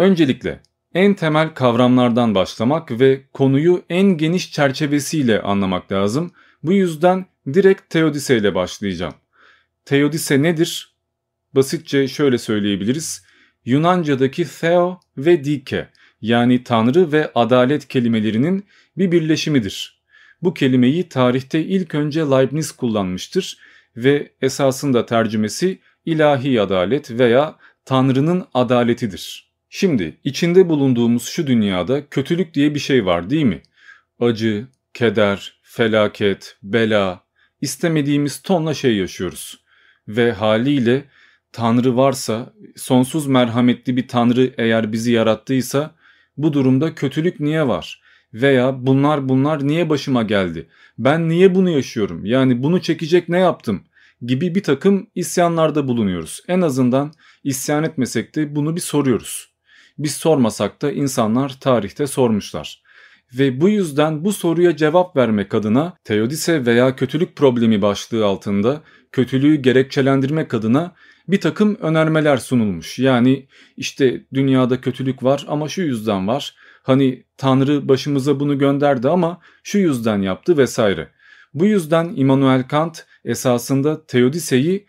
Öncelikle en temel kavramlardan başlamak ve konuyu en geniş çerçevesiyle anlamak lazım. Bu yüzden direkt teodise ile başlayacağım. Teodise nedir? Basitçe şöyle söyleyebiliriz. Yunanca'daki theo ve dike yani tanrı ve adalet kelimelerinin bir birleşimidir. Bu kelimeyi tarihte ilk önce Leibniz kullanmıştır ve esasında tercümesi ilahi adalet veya tanrının adaletidir. Şimdi içinde bulunduğumuz şu dünyada kötülük diye bir şey var değil mi? Acı, keder, felaket, bela, istemediğimiz tonla şey yaşıyoruz. Ve haliyle Tanrı varsa, sonsuz merhametli bir Tanrı eğer bizi yarattıysa bu durumda kötülük niye var? Veya bunlar bunlar niye başıma geldi? Ben niye bunu yaşıyorum? Yani bunu çekecek ne yaptım? Gibi bir takım isyanlarda bulunuyoruz. En azından isyan etmesek de bunu bir soruyoruz. Biz sormasak da insanlar tarihte sormuşlar. Ve bu yüzden bu soruya cevap vermek adına teodise veya kötülük problemi başlığı altında kötülüğü gerekçelendirmek adına bir takım önermeler sunulmuş. Yani işte dünyada kötülük var ama şu yüzden var. Hani Tanrı başımıza bunu gönderdi ama şu yüzden yaptı vesaire. Bu yüzden Immanuel Kant esasında Teodise'yi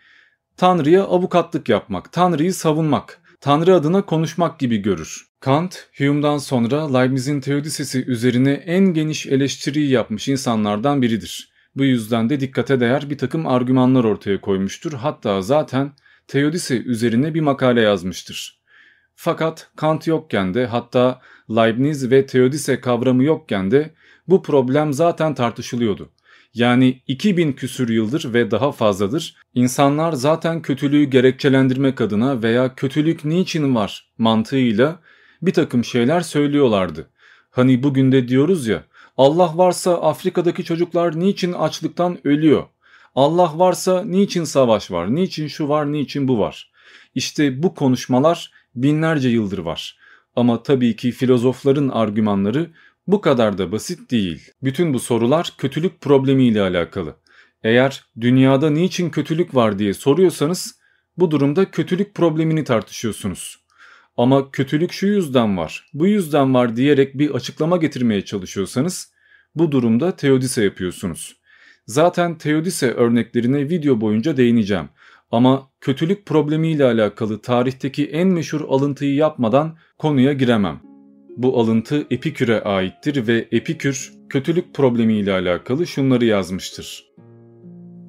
Tanrı'ya avukatlık yapmak, Tanrı'yı savunmak, Tanrı adına konuşmak gibi görür. Kant, Hume'dan sonra Leibniz'in Teodisesi üzerine en geniş eleştiriyi yapmış insanlardan biridir. Bu yüzden de dikkate değer bir takım argümanlar ortaya koymuştur. Hatta zaten Teodise üzerine bir makale yazmıştır. Fakat Kant yokken de hatta Leibniz ve Teodise kavramı yokken de bu problem zaten tartışılıyordu. Yani 2000 küsür yıldır ve daha fazladır insanlar zaten kötülüğü gerekçelendirmek adına veya kötülük niçin var mantığıyla bir takım şeyler söylüyorlardı. Hani bugün de diyoruz ya Allah varsa Afrika'daki çocuklar niçin açlıktan ölüyor? Allah varsa niçin savaş var? Niçin şu var? Niçin bu var? İşte bu konuşmalar binlerce yıldır var. Ama tabii ki filozofların argümanları bu kadar da basit değil. Bütün bu sorular kötülük problemiyle alakalı. Eğer dünyada niçin kötülük var diye soruyorsanız bu durumda kötülük problemini tartışıyorsunuz. Ama kötülük şu yüzden var, bu yüzden var diyerek bir açıklama getirmeye çalışıyorsanız bu durumda teodise yapıyorsunuz. Zaten teodise örneklerine video boyunca değineceğim. Ama kötülük problemiyle alakalı tarihteki en meşhur alıntıyı yapmadan konuya giremem. Bu alıntı Epikür'e aittir ve Epikür kötülük problemiyle alakalı şunları yazmıştır.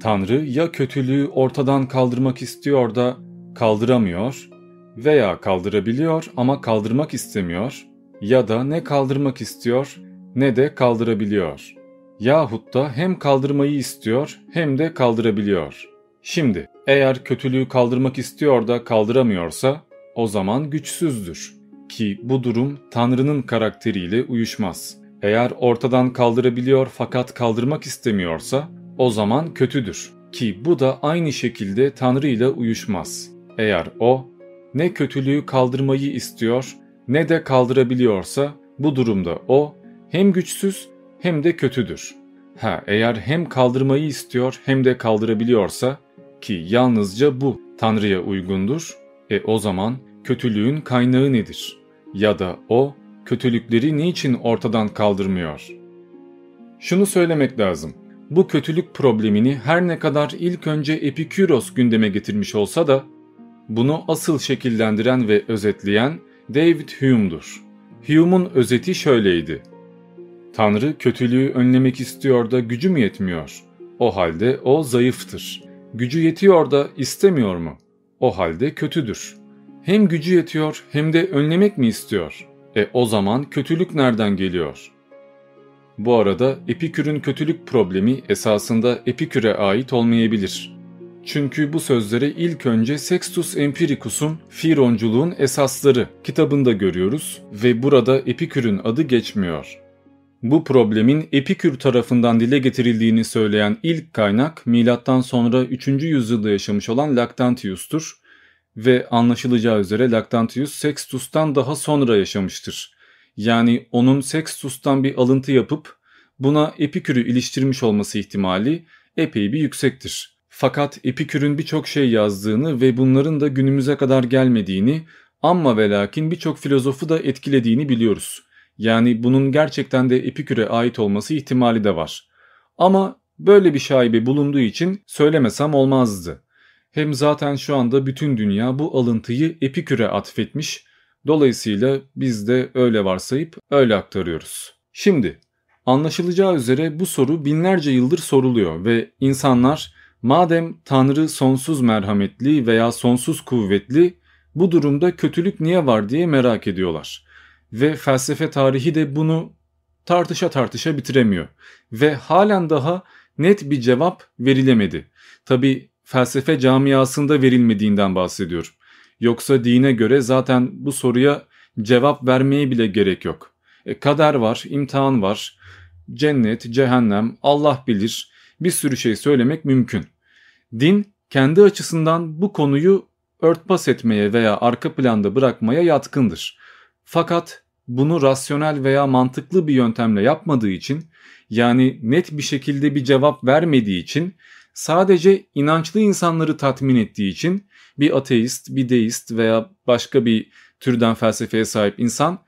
Tanrı ya kötülüğü ortadan kaldırmak istiyor da kaldıramıyor veya kaldırabiliyor ama kaldırmak istemiyor ya da ne kaldırmak istiyor ne de kaldırabiliyor. Yahut da hem kaldırmayı istiyor hem de kaldırabiliyor. Şimdi eğer kötülüğü kaldırmak istiyor da kaldıramıyorsa o zaman güçsüzdür. Ki bu durum Tanrı'nın karakteriyle uyuşmaz. Eğer ortadan kaldırabiliyor fakat kaldırmak istemiyorsa o zaman kötüdür. Ki bu da aynı şekilde Tanrı ile uyuşmaz. Eğer o ne kötülüğü kaldırmayı istiyor ne de kaldırabiliyorsa bu durumda o hem güçsüz hem de kötüdür. Ha eğer hem kaldırmayı istiyor hem de kaldırabiliyorsa ki yalnızca bu Tanrı'ya uygundur, e o zaman kötülüğün kaynağı nedir? Ya da o kötülükleri niçin ortadan kaldırmıyor? Şunu söylemek lazım. Bu kötülük problemini her ne kadar ilk önce Epiküros gündeme getirmiş olsa da bunu asıl şekillendiren ve özetleyen David Hume'dur. Hume'un özeti şöyleydi. Tanrı kötülüğü önlemek istiyor da gücü mü yetmiyor? O halde o zayıftır. Gücü yetiyor da istemiyor mu? O halde kötüdür. Hem gücü yetiyor hem de önlemek mi istiyor? E o zaman kötülük nereden geliyor? Bu arada Epikür'ün kötülük problemi esasında Epikür'e ait olmayabilir. Çünkü bu sözleri ilk önce Sextus Empiricus'un Fironculuğun Esasları kitabında görüyoruz ve burada Epikür'ün adı geçmiyor. Bu problemin Epikür tarafından dile getirildiğini söyleyen ilk kaynak milattan sonra 3. yüzyılda yaşamış olan Lactantius'tur ve anlaşılacağı üzere Lactantius Sextus'tan daha sonra yaşamıştır. Yani onun Sextus'tan bir alıntı yapıp buna Epikür'ü iliştirmiş olması ihtimali epey bir yüksektir. Fakat Epikür'ün birçok şey yazdığını ve bunların da günümüze kadar gelmediğini Amma ve lakin birçok filozofu da etkilediğini biliyoruz. Yani bunun gerçekten de Epikür'e ait olması ihtimali de var. Ama böyle bir şaibe bulunduğu için söylemesem olmazdı. Hem zaten şu anda bütün dünya bu alıntıyı Epikür'e atfetmiş. Dolayısıyla biz de öyle varsayıp öyle aktarıyoruz. Şimdi anlaşılacağı üzere bu soru binlerce yıldır soruluyor ve insanlar madem Tanrı sonsuz merhametli veya sonsuz kuvvetli bu durumda kötülük niye var diye merak ediyorlar. Ve felsefe tarihi de bunu tartışa tartışa bitiremiyor. Ve halen daha net bir cevap verilemedi. Tabi felsefe camiasında verilmediğinden bahsediyorum. Yoksa dine göre zaten bu soruya cevap vermeye bile gerek yok. E, kader var, imtihan var, cennet, cehennem, Allah bilir bir sürü şey söylemek mümkün. Din kendi açısından bu konuyu örtbas etmeye veya arka planda bırakmaya yatkındır. Fakat bunu rasyonel veya mantıklı bir yöntemle yapmadığı için yani net bir şekilde bir cevap vermediği için sadece inançlı insanları tatmin ettiği için bir ateist, bir deist veya başka bir türden felsefeye sahip insan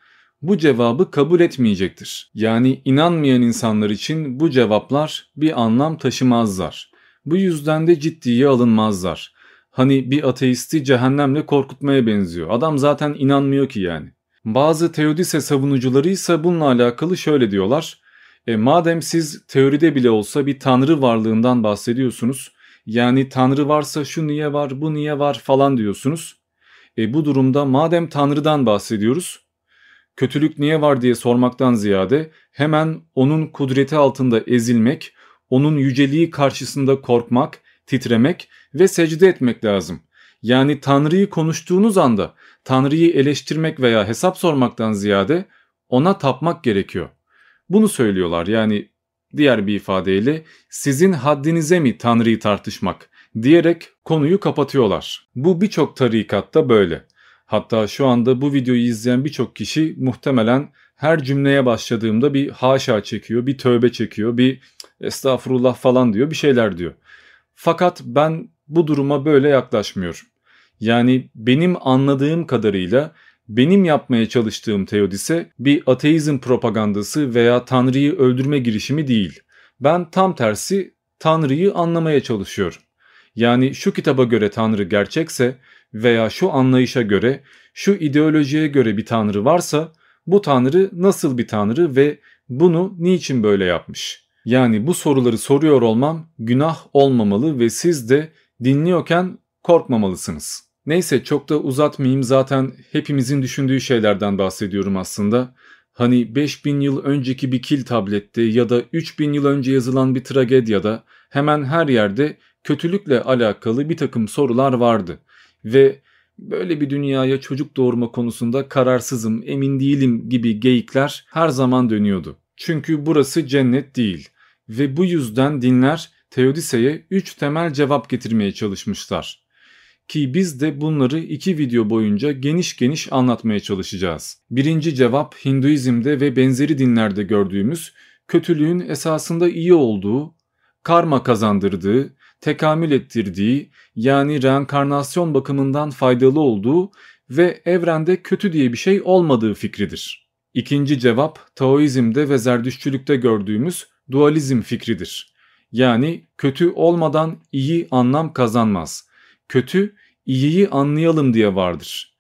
bu cevabı kabul etmeyecektir. Yani inanmayan insanlar için bu cevaplar bir anlam taşımazlar. Bu yüzden de ciddiye alınmazlar. Hani bir ateisti cehennemle korkutmaya benziyor. Adam zaten inanmıyor ki yani. Bazı teodise savunucuları ise bununla alakalı şöyle diyorlar. E, madem siz teoride bile olsa bir tanrı varlığından bahsediyorsunuz. Yani tanrı varsa şu niye var bu niye var falan diyorsunuz. E, bu durumda madem tanrıdan bahsediyoruz kötülük niye var diye sormaktan ziyade hemen onun kudreti altında ezilmek, onun yüceliği karşısında korkmak, titremek ve secde etmek lazım. Yani Tanrı'yı konuştuğunuz anda Tanrı'yı eleştirmek veya hesap sormaktan ziyade ona tapmak gerekiyor. Bunu söylüyorlar yani diğer bir ifadeyle sizin haddinize mi Tanrı'yı tartışmak diyerek konuyu kapatıyorlar. Bu birçok tarikatta böyle. Hatta şu anda bu videoyu izleyen birçok kişi muhtemelen her cümleye başladığımda bir haşa çekiyor, bir tövbe çekiyor, bir estağfurullah falan diyor, bir şeyler diyor. Fakat ben bu duruma böyle yaklaşmıyorum. Yani benim anladığım kadarıyla benim yapmaya çalıştığım teodise bir ateizm propagandası veya Tanrı'yı öldürme girişimi değil. Ben tam tersi Tanrı'yı anlamaya çalışıyorum. Yani şu kitaba göre Tanrı gerçekse veya şu anlayışa göre, şu ideolojiye göre bir tanrı varsa bu tanrı nasıl bir tanrı ve bunu niçin böyle yapmış? Yani bu soruları soruyor olmam günah olmamalı ve siz de dinliyorken korkmamalısınız. Neyse çok da uzatmayayım zaten hepimizin düşündüğü şeylerden bahsediyorum aslında. Hani 5000 yıl önceki bir kil tablette ya da 3000 yıl önce yazılan bir tragedyada hemen her yerde kötülükle alakalı bir takım sorular vardı ve böyle bir dünyaya çocuk doğurma konusunda kararsızım, emin değilim gibi geyikler her zaman dönüyordu. Çünkü burası cennet değil ve bu yüzden dinler Teodise'ye 3 temel cevap getirmeye çalışmışlar. Ki biz de bunları iki video boyunca geniş geniş anlatmaya çalışacağız. Birinci cevap Hinduizm'de ve benzeri dinlerde gördüğümüz kötülüğün esasında iyi olduğu, karma kazandırdığı, tekamül ettirdiği yani reenkarnasyon bakımından faydalı olduğu ve evrende kötü diye bir şey olmadığı fikridir. İkinci cevap Taoizm'de ve Zerdüşçülükte gördüğümüz dualizm fikridir. Yani kötü olmadan iyi anlam kazanmaz. Kötü iyiyi anlayalım diye vardır.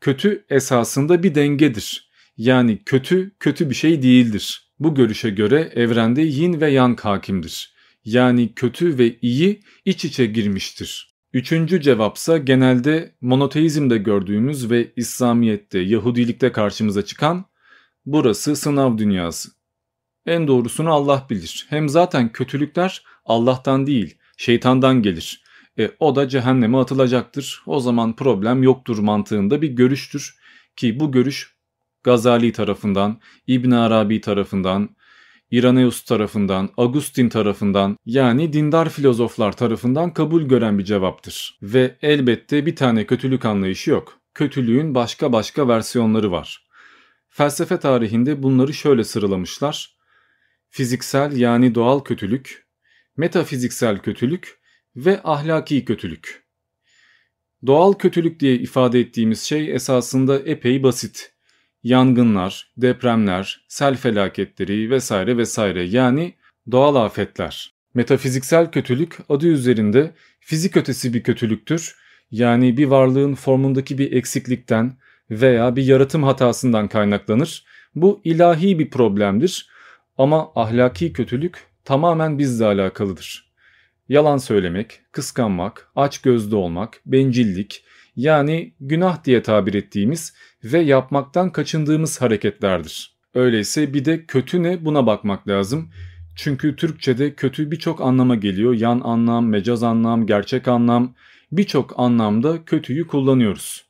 Kötü esasında bir dengedir. Yani kötü kötü bir şey değildir. Bu görüşe göre evrende yin ve yang hakimdir yani kötü ve iyi iç içe girmiştir. Üçüncü cevapsa genelde monoteizmde gördüğümüz ve İslamiyet'te, Yahudilikte karşımıza çıkan burası sınav dünyası. En doğrusunu Allah bilir. Hem zaten kötülükler Allah'tan değil, şeytandan gelir. E, o da cehenneme atılacaktır. O zaman problem yoktur mantığında bir görüştür. Ki bu görüş Gazali tarafından, İbn Arabi tarafından, İraneus tarafından, Agustin tarafından yani dindar filozoflar tarafından kabul gören bir cevaptır. Ve elbette bir tane kötülük anlayışı yok. Kötülüğün başka başka versiyonları var. Felsefe tarihinde bunları şöyle sıralamışlar. Fiziksel yani doğal kötülük, metafiziksel kötülük ve ahlaki kötülük. Doğal kötülük diye ifade ettiğimiz şey esasında epey basit. Yangınlar, depremler, sel felaketleri vesaire vesaire yani doğal afetler. Metafiziksel kötülük adı üzerinde fizik ötesi bir kötülüktür. Yani bir varlığın formundaki bir eksiklikten veya bir yaratım hatasından kaynaklanır. Bu ilahi bir problemdir ama ahlaki kötülük tamamen bizle alakalıdır. Yalan söylemek, kıskanmak, açgözlü olmak, bencillik yani günah diye tabir ettiğimiz ve yapmaktan kaçındığımız hareketlerdir. Öyleyse bir de kötü ne buna bakmak lazım. Çünkü Türkçe'de kötü birçok anlama geliyor. Yan anlam, mecaz anlam, gerçek anlam birçok anlamda kötüyü kullanıyoruz.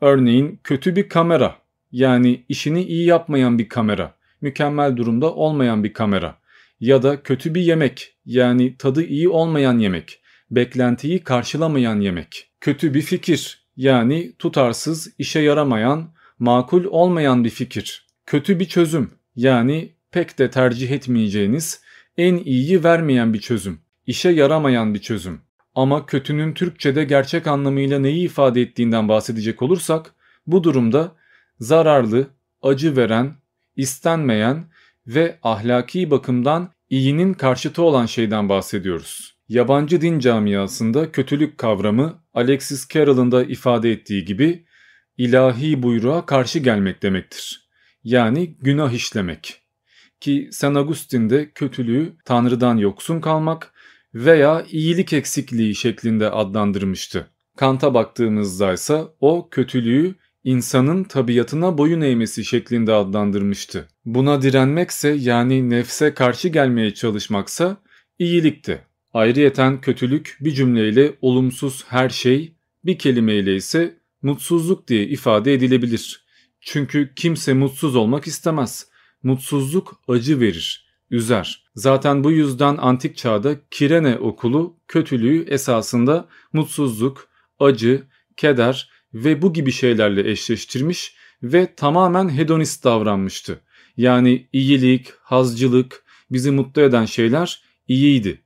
Örneğin kötü bir kamera yani işini iyi yapmayan bir kamera, mükemmel durumda olmayan bir kamera ya da kötü bir yemek yani tadı iyi olmayan yemek, beklentiyi karşılamayan yemek. Kötü bir fikir yani tutarsız, işe yaramayan, makul olmayan bir fikir. Kötü bir çözüm yani pek de tercih etmeyeceğiniz, en iyiyi vermeyen bir çözüm. işe yaramayan bir çözüm. Ama kötünün Türkçe'de gerçek anlamıyla neyi ifade ettiğinden bahsedecek olursak bu durumda zararlı, acı veren, istenmeyen ve ahlaki bakımdan iyinin karşıtı olan şeyden bahsediyoruz. Yabancı din camiasında kötülük kavramı Alexis Carroll'ın da ifade ettiği gibi ilahi buyruğa karşı gelmek demektir. Yani günah işlemek. Ki San Agustin de kötülüğü Tanrı'dan yoksun kalmak veya iyilik eksikliği şeklinde adlandırmıştı. Kant'a baktığımızda ise o kötülüğü insanın tabiatına boyun eğmesi şeklinde adlandırmıştı. Buna direnmekse yani nefse karşı gelmeye çalışmaksa iyilikti. Ayrıyeten kötülük bir cümleyle olumsuz her şey, bir kelimeyle ise mutsuzluk diye ifade edilebilir. Çünkü kimse mutsuz olmak istemez. Mutsuzluk acı verir, üzer. Zaten bu yüzden antik çağda Kirene okulu kötülüğü esasında mutsuzluk, acı, keder ve bu gibi şeylerle eşleştirmiş ve tamamen hedonist davranmıştı. Yani iyilik, hazcılık, bizi mutlu eden şeyler iyiydi.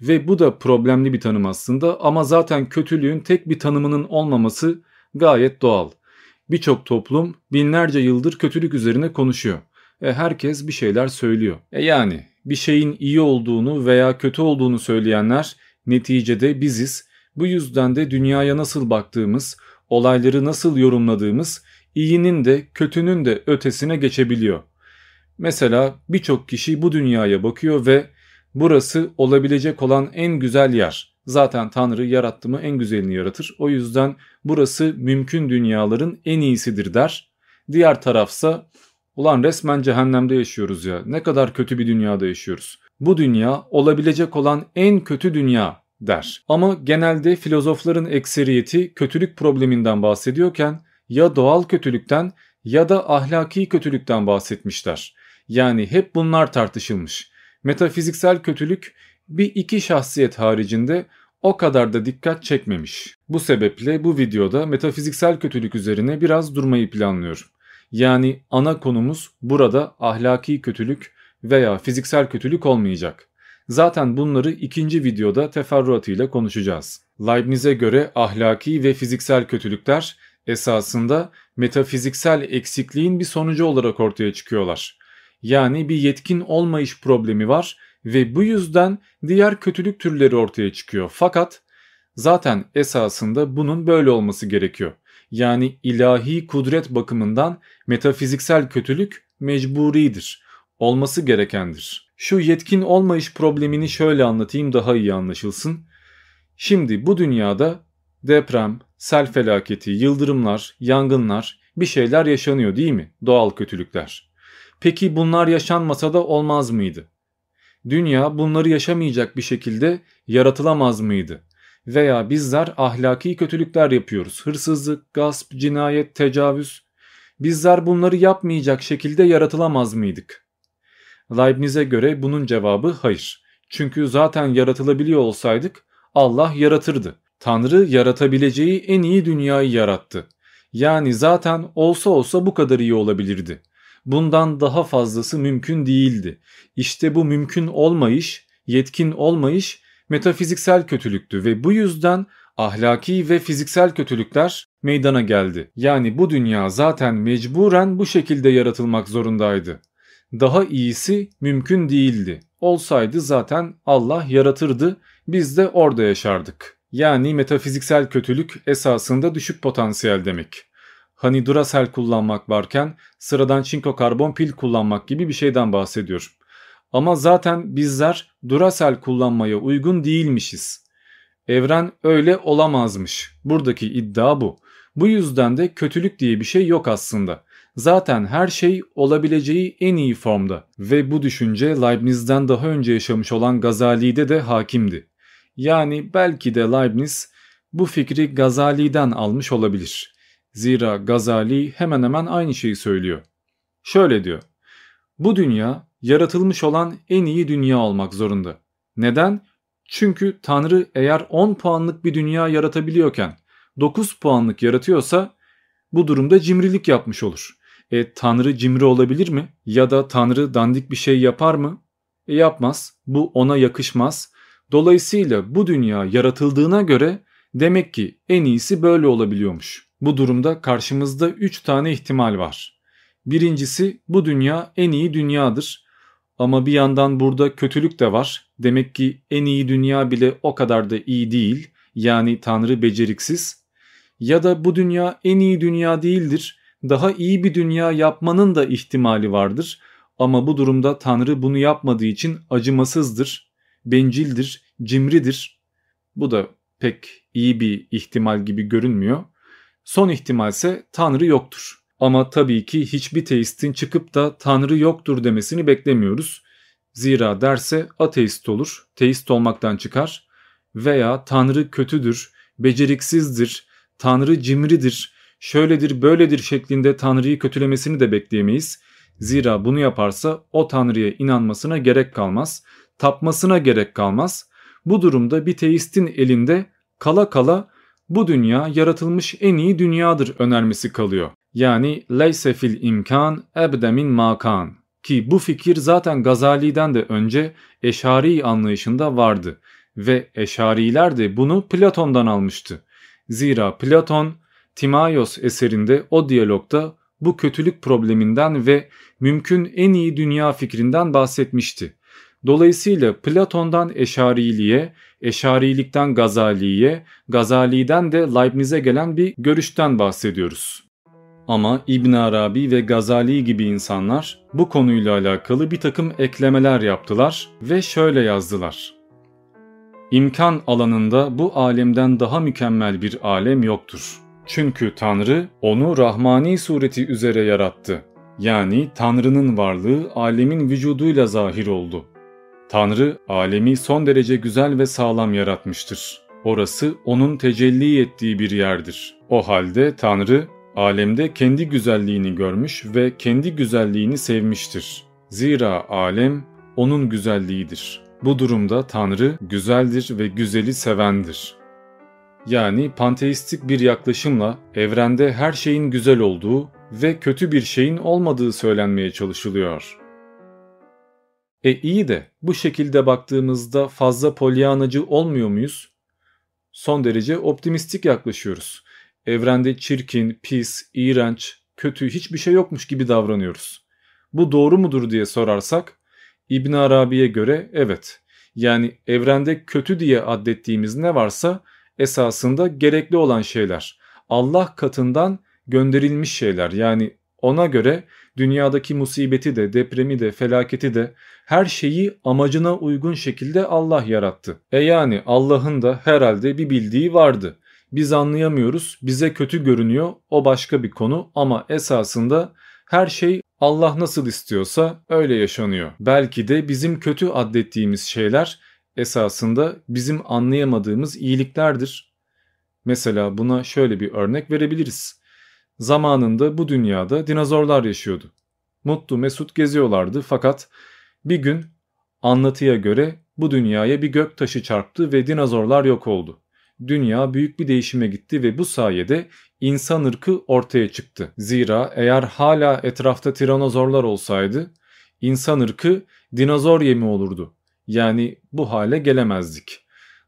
Ve bu da problemli bir tanım aslında ama zaten kötülüğün tek bir tanımının olmaması gayet doğal. Birçok toplum binlerce yıldır kötülük üzerine konuşuyor. E herkes bir şeyler söylüyor. E yani bir şeyin iyi olduğunu veya kötü olduğunu söyleyenler neticede biziz. Bu yüzden de dünyaya nasıl baktığımız, olayları nasıl yorumladığımız iyinin de kötünün de ötesine geçebiliyor. Mesela birçok kişi bu dünyaya bakıyor ve burası olabilecek olan en güzel yer. Zaten Tanrı yarattı mı en güzelini yaratır. O yüzden burası mümkün dünyaların en iyisidir der. Diğer tarafsa ulan resmen cehennemde yaşıyoruz ya ne kadar kötü bir dünyada yaşıyoruz. Bu dünya olabilecek olan en kötü dünya der. Ama genelde filozofların ekseriyeti kötülük probleminden bahsediyorken ya doğal kötülükten ya da ahlaki kötülükten bahsetmişler. Yani hep bunlar tartışılmış. Metafiziksel kötülük bir iki şahsiyet haricinde o kadar da dikkat çekmemiş. Bu sebeple bu videoda metafiziksel kötülük üzerine biraz durmayı planlıyorum. Yani ana konumuz burada ahlaki kötülük veya fiziksel kötülük olmayacak. Zaten bunları ikinci videoda teferruatıyla konuşacağız. Leibniz'e göre ahlaki ve fiziksel kötülükler esasında metafiziksel eksikliğin bir sonucu olarak ortaya çıkıyorlar. Yani bir yetkin olmayış problemi var ve bu yüzden diğer kötülük türleri ortaya çıkıyor. Fakat zaten esasında bunun böyle olması gerekiyor. Yani ilahi kudret bakımından metafiziksel kötülük mecburidir. Olması gerekendir. Şu yetkin olmayış problemini şöyle anlatayım daha iyi anlaşılsın. Şimdi bu dünyada deprem, sel felaketi, yıldırımlar, yangınlar bir şeyler yaşanıyor değil mi? Doğal kötülükler. Peki bunlar yaşanmasa da olmaz mıydı? Dünya bunları yaşamayacak bir şekilde yaratılamaz mıydı? Veya bizler ahlaki kötülükler yapıyoruz. Hırsızlık, gasp, cinayet, tecavüz. Bizler bunları yapmayacak şekilde yaratılamaz mıydık? Leibniz'e göre bunun cevabı hayır. Çünkü zaten yaratılabiliyor olsaydık Allah yaratırdı. Tanrı yaratabileceği en iyi dünyayı yarattı. Yani zaten olsa olsa bu kadar iyi olabilirdi. Bundan daha fazlası mümkün değildi. İşte bu mümkün olmayış, yetkin olmayış metafiziksel kötülüktü ve bu yüzden ahlaki ve fiziksel kötülükler meydana geldi. Yani bu dünya zaten mecburen bu şekilde yaratılmak zorundaydı. Daha iyisi mümkün değildi. Olsaydı zaten Allah yaratırdı, biz de orada yaşardık. Yani metafiziksel kötülük esasında düşük potansiyel demek. Hani Duracell kullanmak varken sıradan çinko karbon pil kullanmak gibi bir şeyden bahsediyorum. Ama zaten bizler Duracell kullanmaya uygun değilmişiz. Evren öyle olamazmış. Buradaki iddia bu. Bu yüzden de kötülük diye bir şey yok aslında. Zaten her şey olabileceği en iyi formda ve bu düşünce Leibniz'den daha önce yaşamış olan Gazali'de de hakimdi. Yani belki de Leibniz bu fikri Gazali'den almış olabilir. Zira Gazali hemen hemen aynı şeyi söylüyor. Şöyle diyor. Bu dünya yaratılmış olan en iyi dünya olmak zorunda. Neden? Çünkü Tanrı eğer 10 puanlık bir dünya yaratabiliyorken 9 puanlık yaratıyorsa bu durumda cimrilik yapmış olur. E Tanrı cimri olabilir mi? Ya da Tanrı dandik bir şey yapar mı? E yapmaz. Bu ona yakışmaz. Dolayısıyla bu dünya yaratıldığına göre demek ki en iyisi böyle olabiliyormuş. Bu durumda karşımızda 3 tane ihtimal var. Birincisi bu dünya en iyi dünyadır. Ama bir yandan burada kötülük de var. Demek ki en iyi dünya bile o kadar da iyi değil. Yani Tanrı beceriksiz. Ya da bu dünya en iyi dünya değildir. Daha iyi bir dünya yapmanın da ihtimali vardır. Ama bu durumda Tanrı bunu yapmadığı için acımasızdır, bencildir, cimridir. Bu da pek iyi bir ihtimal gibi görünmüyor. Son ihtimalse Tanrı yoktur. Ama tabii ki hiçbir teistin çıkıp da Tanrı yoktur demesini beklemiyoruz. Zira derse ateist olur, teist olmaktan çıkar veya Tanrı kötüdür, beceriksizdir, Tanrı cimridir, şöyledir böyledir şeklinde Tanrı'yı kötülemesini de bekleyemeyiz. Zira bunu yaparsa o Tanrı'ya inanmasına gerek kalmaz, tapmasına gerek kalmaz. Bu durumda bir teistin elinde kala kala bu dünya yaratılmış en iyi dünyadır önermesi kalıyor. Yani leyse fil imkan ebdemin makan ki bu fikir zaten Gazali'den de önce Eşari anlayışında vardı ve Eşariler de bunu Platon'dan almıştı. Zira Platon Timaios eserinde o diyalogda bu kötülük probleminden ve mümkün en iyi dünya fikrinden bahsetmişti. Dolayısıyla Platon'dan Eşariliğe, Eşarilikten Gazali'ye, Gazali'den de Leibniz'e gelen bir görüşten bahsediyoruz. Ama İbn Arabi ve Gazali gibi insanlar bu konuyla alakalı bir takım eklemeler yaptılar ve şöyle yazdılar. İmkan alanında bu alemden daha mükemmel bir alem yoktur. Çünkü Tanrı onu rahmani sureti üzere yarattı. Yani Tanrı'nın varlığı alemin vücuduyla zahir oldu. Tanrı alemi son derece güzel ve sağlam yaratmıştır. Orası onun tecelli ettiği bir yerdir. O halde Tanrı alemde kendi güzelliğini görmüş ve kendi güzelliğini sevmiştir. Zira alem onun güzelliğidir. Bu durumda Tanrı güzeldir ve güzeli sevendir. Yani panteistik bir yaklaşımla evrende her şeyin güzel olduğu ve kötü bir şeyin olmadığı söylenmeye çalışılıyor. E iyi de bu şekilde baktığımızda fazla polyanacı olmuyor muyuz? Son derece optimistik yaklaşıyoruz. Evrende çirkin, pis, iğrenç, kötü hiçbir şey yokmuş gibi davranıyoruz. Bu doğru mudur diye sorarsak İbn Arabi'ye göre evet. Yani evrende kötü diye addettiğimiz ne varsa esasında gerekli olan şeyler. Allah katından gönderilmiş şeyler. Yani ona göre dünyadaki musibeti de, depremi de, felaketi de her şeyi amacına uygun şekilde Allah yarattı. E yani Allah'ın da herhalde bir bildiği vardı. Biz anlayamıyoruz, bize kötü görünüyor, o başka bir konu ama esasında her şey Allah nasıl istiyorsa öyle yaşanıyor. Belki de bizim kötü addettiğimiz şeyler esasında bizim anlayamadığımız iyiliklerdir. Mesela buna şöyle bir örnek verebiliriz. Zamanında bu dünyada dinozorlar yaşıyordu. Mutlu mesut geziyorlardı fakat bir gün anlatıya göre bu dünyaya bir gök taşı çarptı ve dinozorlar yok oldu. Dünya büyük bir değişime gitti ve bu sayede insan ırkı ortaya çıktı. Zira eğer hala etrafta tiranozorlar olsaydı insan ırkı dinozor yemi olurdu. Yani bu hale gelemezdik.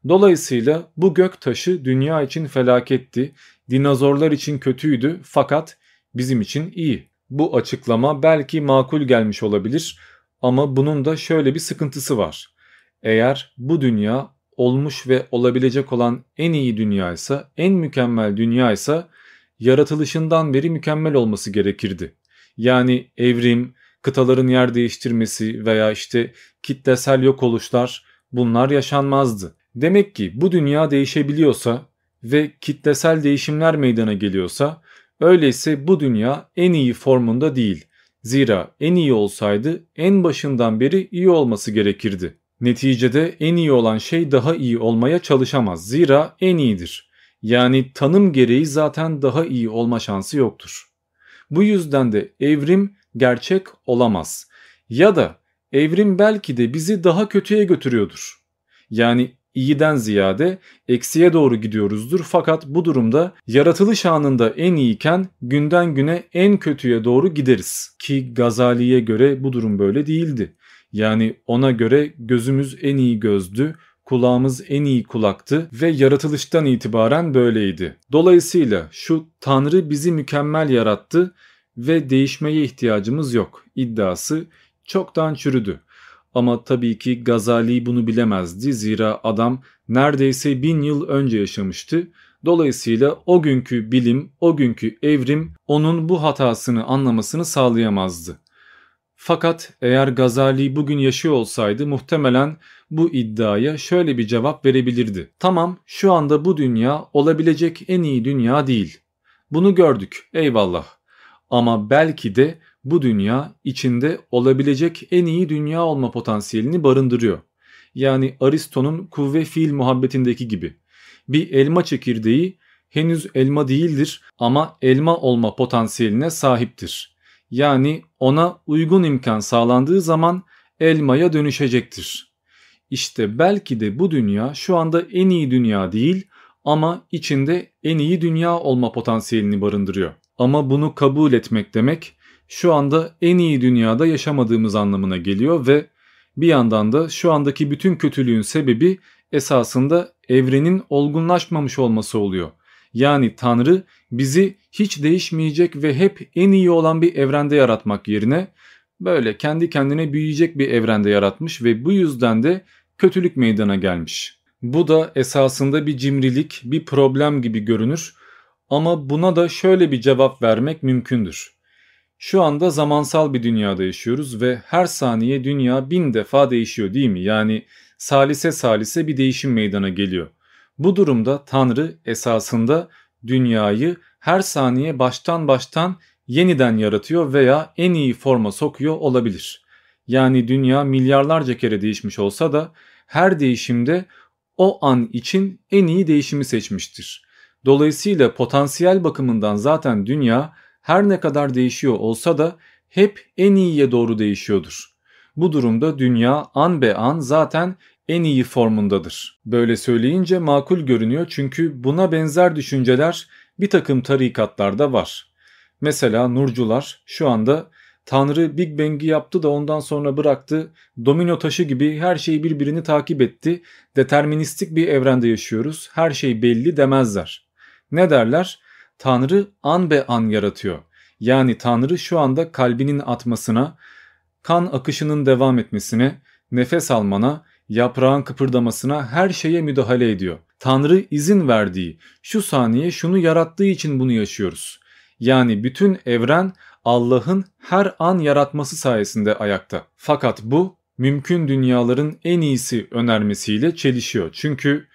Dolayısıyla bu gök taşı dünya için felaketti, dinozorlar için kötüydü fakat bizim için iyi. Bu açıklama belki makul gelmiş olabilir ama bunun da şöyle bir sıkıntısı var. Eğer bu dünya olmuş ve olabilecek olan en iyi dünyaysa, en mükemmel dünyaysa yaratılışından beri mükemmel olması gerekirdi. Yani evrim, kıtaların yer değiştirmesi veya işte kitlesel yok oluşlar bunlar yaşanmazdı. Demek ki bu dünya değişebiliyorsa ve kitlesel değişimler meydana geliyorsa öyleyse bu dünya en iyi formunda değil. Zira en iyi olsaydı en başından beri iyi olması gerekirdi. Neticede en iyi olan şey daha iyi olmaya çalışamaz. Zira en iyidir. Yani tanım gereği zaten daha iyi olma şansı yoktur. Bu yüzden de evrim gerçek olamaz. Ya da evrim belki de bizi daha kötüye götürüyordur. Yani iyiden ziyade eksiye doğru gidiyoruzdur fakat bu durumda yaratılış anında en iyiyken günden güne en kötüye doğru gideriz. Ki Gazali'ye göre bu durum böyle değildi. Yani ona göre gözümüz en iyi gözdü, kulağımız en iyi kulaktı ve yaratılıştan itibaren böyleydi. Dolayısıyla şu Tanrı bizi mükemmel yarattı ve değişmeye ihtiyacımız yok iddiası çoktan çürüdü. Ama tabii ki Gazali bunu bilemezdi zira adam neredeyse bin yıl önce yaşamıştı. Dolayısıyla o günkü bilim, o günkü evrim onun bu hatasını anlamasını sağlayamazdı. Fakat eğer Gazali bugün yaşıyor olsaydı muhtemelen bu iddiaya şöyle bir cevap verebilirdi. Tamam şu anda bu dünya olabilecek en iyi dünya değil. Bunu gördük eyvallah. Ama belki de bu dünya içinde olabilecek en iyi dünya olma potansiyelini barındırıyor. Yani Aristo'nun kuvve fiil muhabbetindeki gibi. Bir elma çekirdeği henüz elma değildir ama elma olma potansiyeline sahiptir. Yani ona uygun imkan sağlandığı zaman elmaya dönüşecektir. İşte belki de bu dünya şu anda en iyi dünya değil ama içinde en iyi dünya olma potansiyelini barındırıyor. Ama bunu kabul etmek demek şu anda en iyi dünyada yaşamadığımız anlamına geliyor ve bir yandan da şu andaki bütün kötülüğün sebebi esasında evrenin olgunlaşmamış olması oluyor. Yani Tanrı bizi hiç değişmeyecek ve hep en iyi olan bir evrende yaratmak yerine böyle kendi kendine büyüyecek bir evrende yaratmış ve bu yüzden de kötülük meydana gelmiş. Bu da esasında bir cimrilik, bir problem gibi görünür ama buna da şöyle bir cevap vermek mümkündür. Şu anda zamansal bir dünyada yaşıyoruz ve her saniye dünya bin defa değişiyor değil mi? Yani salise salise bir değişim meydana geliyor. Bu durumda Tanrı esasında dünyayı her saniye baştan baştan yeniden yaratıyor veya en iyi forma sokuyor olabilir. Yani dünya milyarlarca kere değişmiş olsa da her değişimde o an için en iyi değişimi seçmiştir. Dolayısıyla potansiyel bakımından zaten dünya her ne kadar değişiyor olsa da hep en iyiye doğru değişiyordur. Bu durumda dünya an be an zaten en iyi formundadır. Böyle söyleyince makul görünüyor çünkü buna benzer düşünceler bir takım tarikatlarda var. Mesela Nurcular şu anda Tanrı Big Bang'i yaptı da ondan sonra bıraktı. Domino taşı gibi her şey birbirini takip etti. Deterministik bir evrende yaşıyoruz. Her şey belli demezler. Ne derler? Tanrı an be an yaratıyor. Yani Tanrı şu anda kalbinin atmasına, kan akışının devam etmesine, nefes almana, yaprağın kıpırdamasına her şeye müdahale ediyor. Tanrı izin verdiği, şu saniye şunu yarattığı için bunu yaşıyoruz. Yani bütün evren Allah'ın her an yaratması sayesinde ayakta. Fakat bu mümkün dünyaların en iyisi önermesiyle çelişiyor. Çünkü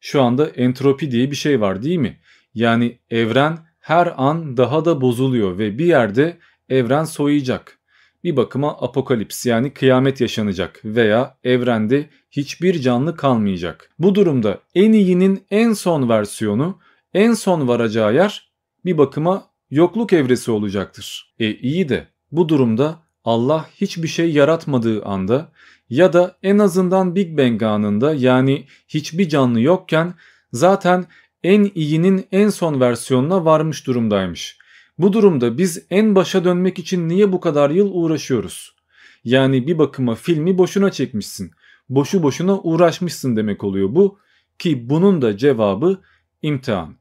şu anda entropi diye bir şey var değil mi? Yani evren her an daha da bozuluyor ve bir yerde evren soyacak. Bir bakıma apokalips yani kıyamet yaşanacak veya evrende hiçbir canlı kalmayacak. Bu durumda en iyinin en son versiyonu, en son varacağı yer bir bakıma yokluk evresi olacaktır. E iyi de bu durumda Allah hiçbir şey yaratmadığı anda ya da en azından Big Bang anında yani hiçbir canlı yokken zaten en iyinin en son versiyonuna varmış durumdaymış. Bu durumda biz en başa dönmek için niye bu kadar yıl uğraşıyoruz? Yani bir bakıma filmi boşuna çekmişsin. Boşu boşuna uğraşmışsın demek oluyor bu. Ki bunun da cevabı imtihan.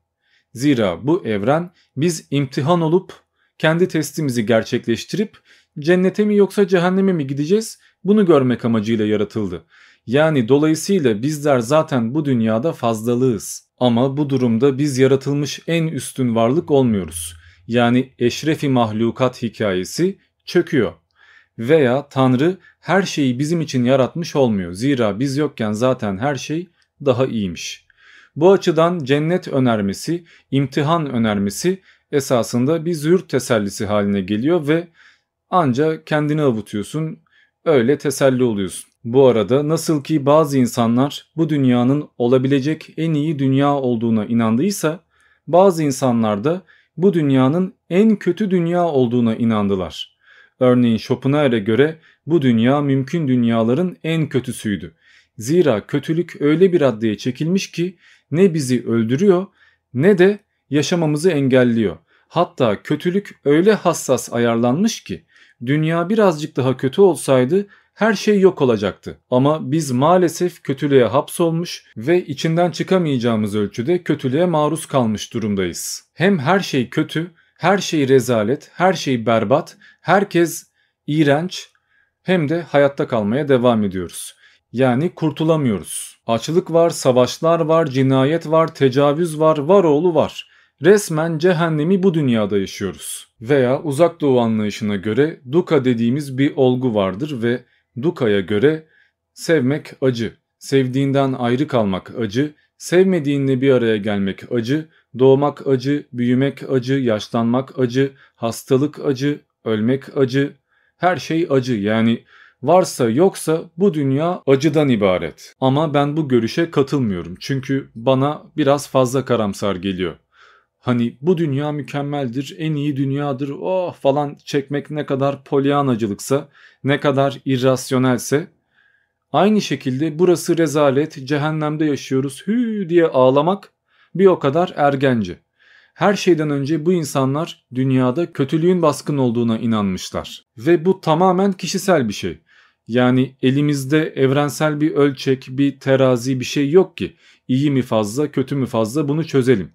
Zira bu evren biz imtihan olup kendi testimizi gerçekleştirip cennete mi yoksa cehenneme mi gideceğiz bunu görmek amacıyla yaratıldı. Yani dolayısıyla bizler zaten bu dünyada fazlalığız. Ama bu durumda biz yaratılmış en üstün varlık olmuyoruz. Yani eşrefi mahlukat hikayesi çöküyor. Veya Tanrı her şeyi bizim için yaratmış olmuyor. Zira biz yokken zaten her şey daha iyiymiş. Bu açıdan cennet önermesi, imtihan önermesi esasında bir züğürt tesellisi haline geliyor ve ancak kendini avutuyorsun, öyle teselli oluyorsun. Bu arada nasıl ki bazı insanlar bu dünyanın olabilecek en iyi dünya olduğuna inandıysa, bazı insanlar da bu dünyanın en kötü dünya olduğuna inandılar. Örneğin Schopenhauer'e göre bu dünya mümkün dünyaların en kötüsüydü. Zira kötülük öyle bir raddeye çekilmiş ki ne bizi öldürüyor ne de yaşamamızı engelliyor. Hatta kötülük öyle hassas ayarlanmış ki dünya birazcık daha kötü olsaydı her şey yok olacaktı. Ama biz maalesef kötülüğe hapsolmuş ve içinden çıkamayacağımız ölçüde kötülüğe maruz kalmış durumdayız. Hem her şey kötü, her şey rezalet, her şey berbat, herkes iğrenç hem de hayatta kalmaya devam ediyoruz. Yani kurtulamıyoruz. Açlık var, savaşlar var, cinayet var, tecavüz var, var oğlu var. Resmen cehennemi bu dünyada yaşıyoruz. Veya uzak doğu anlayışına göre duka dediğimiz bir olgu vardır ve dukaya göre sevmek acı, sevdiğinden ayrı kalmak acı, sevmediğinle bir araya gelmek acı, doğmak acı, büyümek acı, yaşlanmak acı, hastalık acı, ölmek acı, her şey acı yani Varsa yoksa bu dünya acıdan ibaret. Ama ben bu görüşe katılmıyorum. Çünkü bana biraz fazla karamsar geliyor. Hani bu dünya mükemmeldir, en iyi dünyadır, oh falan çekmek ne kadar polyanacılıksa, ne kadar irrasyonelse, aynı şekilde burası rezalet, cehennemde yaşıyoruz hü diye ağlamak bir o kadar ergence. Her şeyden önce bu insanlar dünyada kötülüğün baskın olduğuna inanmışlar. Ve bu tamamen kişisel bir şey. Yani elimizde evrensel bir ölçek, bir terazi bir şey yok ki. İyi mi fazla, kötü mü fazla bunu çözelim.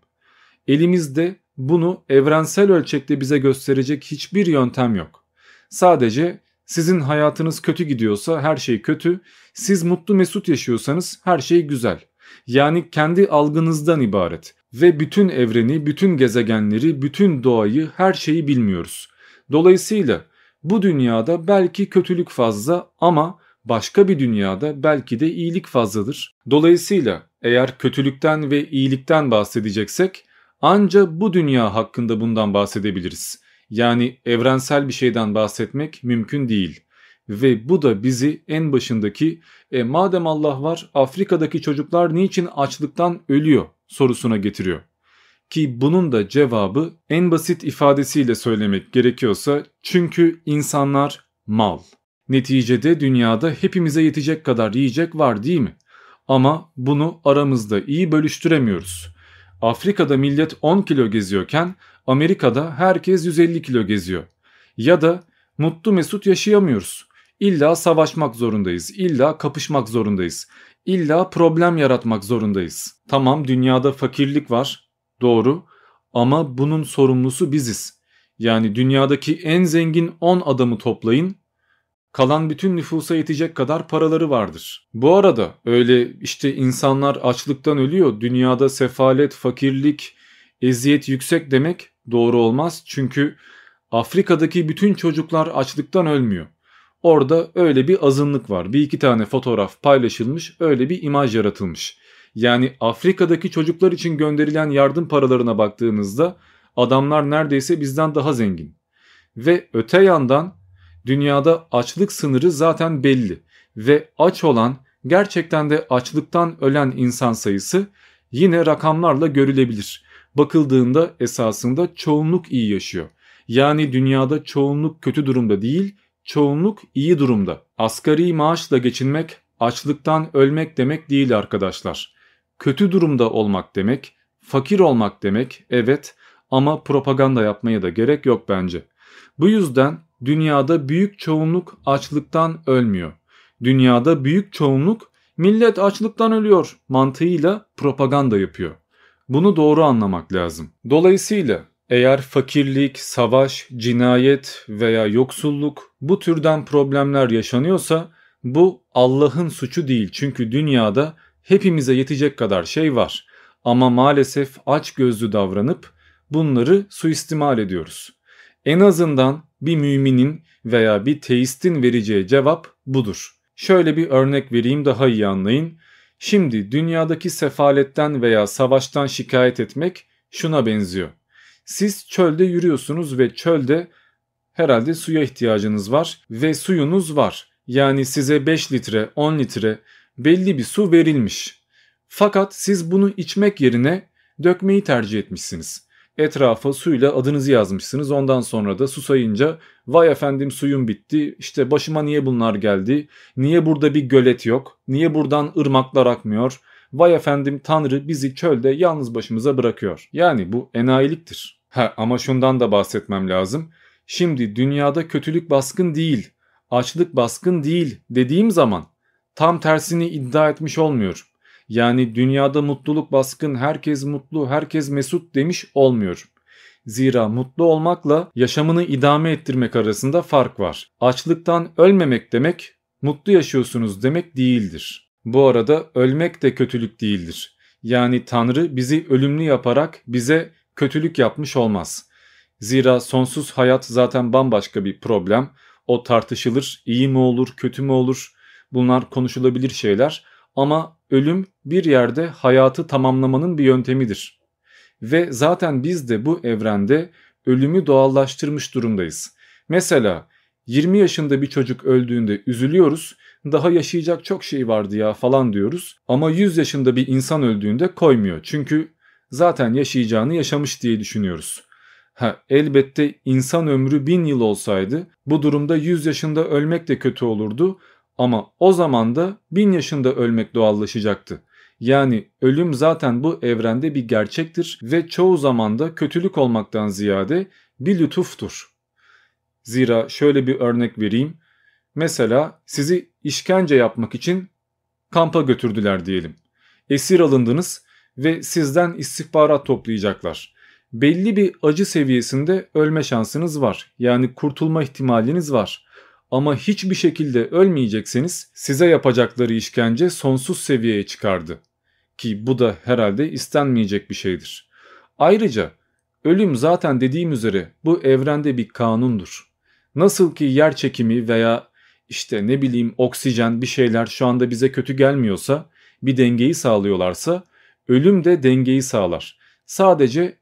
Elimizde bunu evrensel ölçekte bize gösterecek hiçbir yöntem yok. Sadece sizin hayatınız kötü gidiyorsa her şey kötü, siz mutlu mesut yaşıyorsanız her şey güzel. Yani kendi algınızdan ibaret ve bütün evreni, bütün gezegenleri, bütün doğayı, her şeyi bilmiyoruz. Dolayısıyla bu dünyada belki kötülük fazla ama başka bir dünyada belki de iyilik fazladır. Dolayısıyla eğer kötülükten ve iyilikten bahsedeceksek anca bu dünya hakkında bundan bahsedebiliriz. Yani evrensel bir şeyden bahsetmek mümkün değil. Ve bu da bizi en başındaki e, madem Allah var Afrika'daki çocuklar niçin açlıktan ölüyor sorusuna getiriyor. Ki bunun da cevabı en basit ifadesiyle söylemek gerekiyorsa çünkü insanlar mal. Neticede dünyada hepimize yetecek kadar yiyecek var değil mi? Ama bunu aramızda iyi bölüştüremiyoruz. Afrika'da millet 10 kilo geziyorken Amerika'da herkes 150 kilo geziyor. Ya da mutlu mesut yaşayamıyoruz. İlla savaşmak zorundayız. İlla kapışmak zorundayız. İlla problem yaratmak zorundayız. Tamam dünyada fakirlik var. Doğru ama bunun sorumlusu biziz. Yani dünyadaki en zengin 10 adamı toplayın kalan bütün nüfusa yetecek kadar paraları vardır. Bu arada öyle işte insanlar açlıktan ölüyor, dünyada sefalet, fakirlik, eziyet yüksek demek doğru olmaz. Çünkü Afrika'daki bütün çocuklar açlıktan ölmüyor. Orada öyle bir azınlık var. Bir iki tane fotoğraf paylaşılmış, öyle bir imaj yaratılmış. Yani Afrika'daki çocuklar için gönderilen yardım paralarına baktığınızda adamlar neredeyse bizden daha zengin. Ve öte yandan dünyada açlık sınırı zaten belli ve aç olan gerçekten de açlıktan ölen insan sayısı yine rakamlarla görülebilir. Bakıldığında esasında çoğunluk iyi yaşıyor. Yani dünyada çoğunluk kötü durumda değil, çoğunluk iyi durumda. Asgari maaşla geçinmek açlıktan ölmek demek değil arkadaşlar kötü durumda olmak demek, fakir olmak demek evet ama propaganda yapmaya da gerek yok bence. Bu yüzden dünyada büyük çoğunluk açlıktan ölmüyor. Dünyada büyük çoğunluk millet açlıktan ölüyor mantığıyla propaganda yapıyor. Bunu doğru anlamak lazım. Dolayısıyla eğer fakirlik, savaş, cinayet veya yoksulluk bu türden problemler yaşanıyorsa bu Allah'ın suçu değil. Çünkü dünyada hepimize yetecek kadar şey var. Ama maalesef aç gözlü davranıp bunları suistimal ediyoruz. En azından bir müminin veya bir teistin vereceği cevap budur. Şöyle bir örnek vereyim daha iyi anlayın. Şimdi dünyadaki sefaletten veya savaştan şikayet etmek şuna benziyor. Siz çölde yürüyorsunuz ve çölde herhalde suya ihtiyacınız var ve suyunuz var. Yani size 5 litre, 10 litre belli bir su verilmiş. Fakat siz bunu içmek yerine dökmeyi tercih etmişsiniz. Etrafa suyla adınızı yazmışsınız. Ondan sonra da susayınca vay efendim suyum bitti. İşte başıma niye bunlar geldi? Niye burada bir gölet yok? Niye buradan ırmaklar akmıyor? Vay efendim Tanrı bizi çölde yalnız başımıza bırakıyor. Yani bu enayiliktir. Ha ama şundan da bahsetmem lazım. Şimdi dünyada kötülük baskın değil, açlık baskın değil dediğim zaman tam tersini iddia etmiş olmuyor. Yani dünyada mutluluk baskın, herkes mutlu, herkes mesut demiş olmuyor. Zira mutlu olmakla yaşamını idame ettirmek arasında fark var. Açlıktan ölmemek demek mutlu yaşıyorsunuz demek değildir. Bu arada ölmek de kötülük değildir. Yani Tanrı bizi ölümlü yaparak bize kötülük yapmış olmaz. Zira sonsuz hayat zaten bambaşka bir problem. O tartışılır, iyi mi olur, kötü mü olur? Bunlar konuşulabilir şeyler ama ölüm bir yerde hayatı tamamlamanın bir yöntemidir. Ve zaten biz de bu evrende ölümü doğallaştırmış durumdayız. Mesela 20 yaşında bir çocuk öldüğünde üzülüyoruz. Daha yaşayacak çok şey vardı ya falan diyoruz. Ama 100 yaşında bir insan öldüğünde koymuyor. Çünkü zaten yaşayacağını yaşamış diye düşünüyoruz. Ha, elbette insan ömrü 1000 yıl olsaydı bu durumda 100 yaşında ölmek de kötü olurdu ama o zaman da 1000 yaşında ölmek doğallaşacaktı. Yani ölüm zaten bu evrende bir gerçektir ve çoğu zamanda kötülük olmaktan ziyade bir lütuftur. Zira şöyle bir örnek vereyim. Mesela sizi işkence yapmak için kampa götürdüler diyelim. Esir alındınız ve sizden istihbarat toplayacaklar. Belli bir acı seviyesinde ölme şansınız var. Yani kurtulma ihtimaliniz var. Ama hiçbir şekilde ölmeyecekseniz size yapacakları işkence sonsuz seviyeye çıkardı. Ki bu da herhalde istenmeyecek bir şeydir. Ayrıca ölüm zaten dediğim üzere bu evrende bir kanundur. Nasıl ki yer çekimi veya işte ne bileyim oksijen bir şeyler şu anda bize kötü gelmiyorsa bir dengeyi sağlıyorlarsa ölüm de dengeyi sağlar. Sadece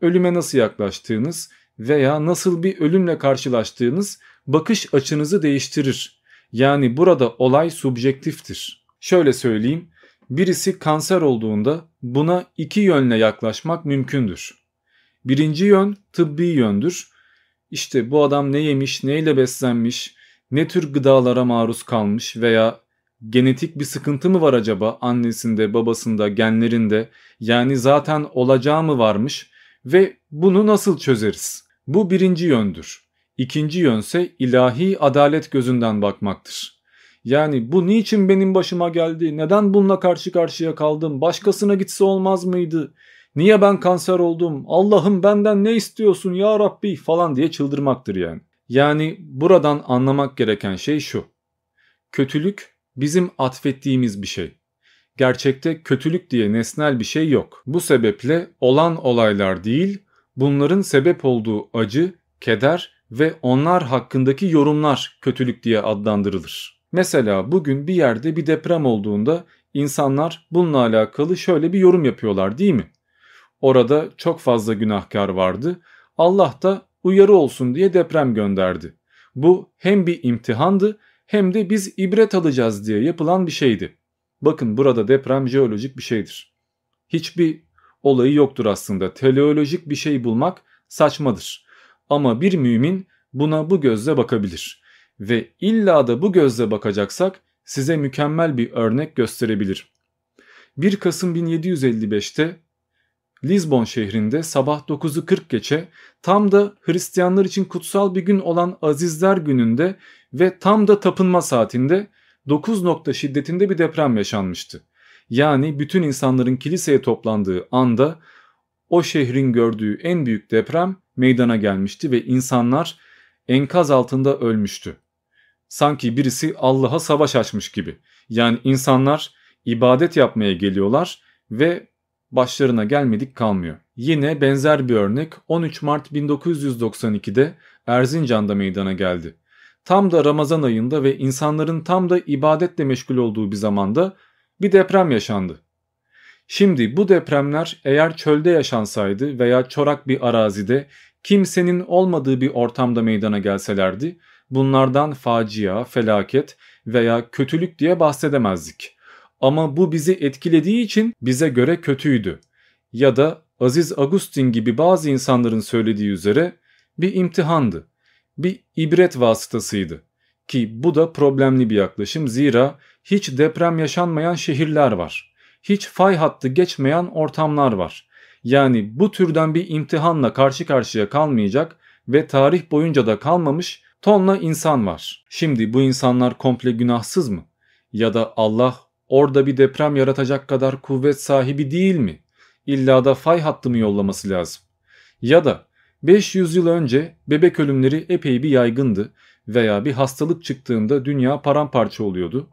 ölüme nasıl yaklaştığınız veya nasıl bir ölümle karşılaştığınız bakış açınızı değiştirir. Yani burada olay subjektiftir. Şöyle söyleyeyim, birisi kanser olduğunda buna iki yönle yaklaşmak mümkündür. Birinci yön tıbbi yöndür. İşte bu adam ne yemiş, neyle beslenmiş, ne tür gıdalara maruz kalmış veya genetik bir sıkıntı mı var acaba annesinde, babasında, genlerinde? Yani zaten olacağı mı varmış ve bunu nasıl çözeriz? Bu birinci yöndür. İkinci yönse ilahi adalet gözünden bakmaktır. Yani bu niçin benim başıma geldi? Neden bununla karşı karşıya kaldım? Başkasına gitse olmaz mıydı? Niye ben kanser oldum? Allah'ım benden ne istiyorsun ya Rabbi falan diye çıldırmaktır yani. Yani buradan anlamak gereken şey şu. Kötülük bizim atfettiğimiz bir şey. Gerçekte kötülük diye nesnel bir şey yok. Bu sebeple olan olaylar değil, bunların sebep olduğu acı, keder ve onlar hakkındaki yorumlar kötülük diye adlandırılır. Mesela bugün bir yerde bir deprem olduğunda insanlar bununla alakalı şöyle bir yorum yapıyorlar değil mi? Orada çok fazla günahkar vardı. Allah da uyarı olsun diye deprem gönderdi. Bu hem bir imtihandı hem de biz ibret alacağız diye yapılan bir şeydi. Bakın burada deprem jeolojik bir şeydir. Hiçbir olayı yoktur aslında. Teleolojik bir şey bulmak saçmadır. Ama bir mümin buna bu gözle bakabilir. Ve illa da bu gözle bakacaksak size mükemmel bir örnek gösterebilir. 1 Kasım 1755'te Lisbon şehrinde sabah 9'u 40 geçe tam da Hristiyanlar için kutsal bir gün olan Azizler gününde ve tam da tapınma saatinde 9 nokta şiddetinde bir deprem yaşanmıştı. Yani bütün insanların kiliseye toplandığı anda o şehrin gördüğü en büyük deprem meydana gelmişti ve insanlar enkaz altında ölmüştü. Sanki birisi Allah'a savaş açmış gibi. Yani insanlar ibadet yapmaya geliyorlar ve başlarına gelmedik kalmıyor. Yine benzer bir örnek 13 Mart 1992'de Erzincan'da meydana geldi. Tam da Ramazan ayında ve insanların tam da ibadetle meşgul olduğu bir zamanda bir deprem yaşandı. Şimdi bu depremler eğer çölde yaşansaydı veya çorak bir arazide kimsenin olmadığı bir ortamda meydana gelselerdi bunlardan facia, felaket veya kötülük diye bahsedemezdik. Ama bu bizi etkilediği için bize göre kötüydü. Ya da Aziz Agustin gibi bazı insanların söylediği üzere bir imtihandı. Bir ibret vasıtasıydı. Ki bu da problemli bir yaklaşım zira hiç deprem yaşanmayan şehirler var. Hiç fay hattı geçmeyen ortamlar var. Yani bu türden bir imtihanla karşı karşıya kalmayacak ve tarih boyunca da kalmamış tonla insan var. Şimdi bu insanlar komple günahsız mı? Ya da Allah orada bir deprem yaratacak kadar kuvvet sahibi değil mi? İlla da fay hattı mı yollaması lazım? Ya da 500 yıl önce bebek ölümleri epey bir yaygındı veya bir hastalık çıktığında dünya paramparça oluyordu.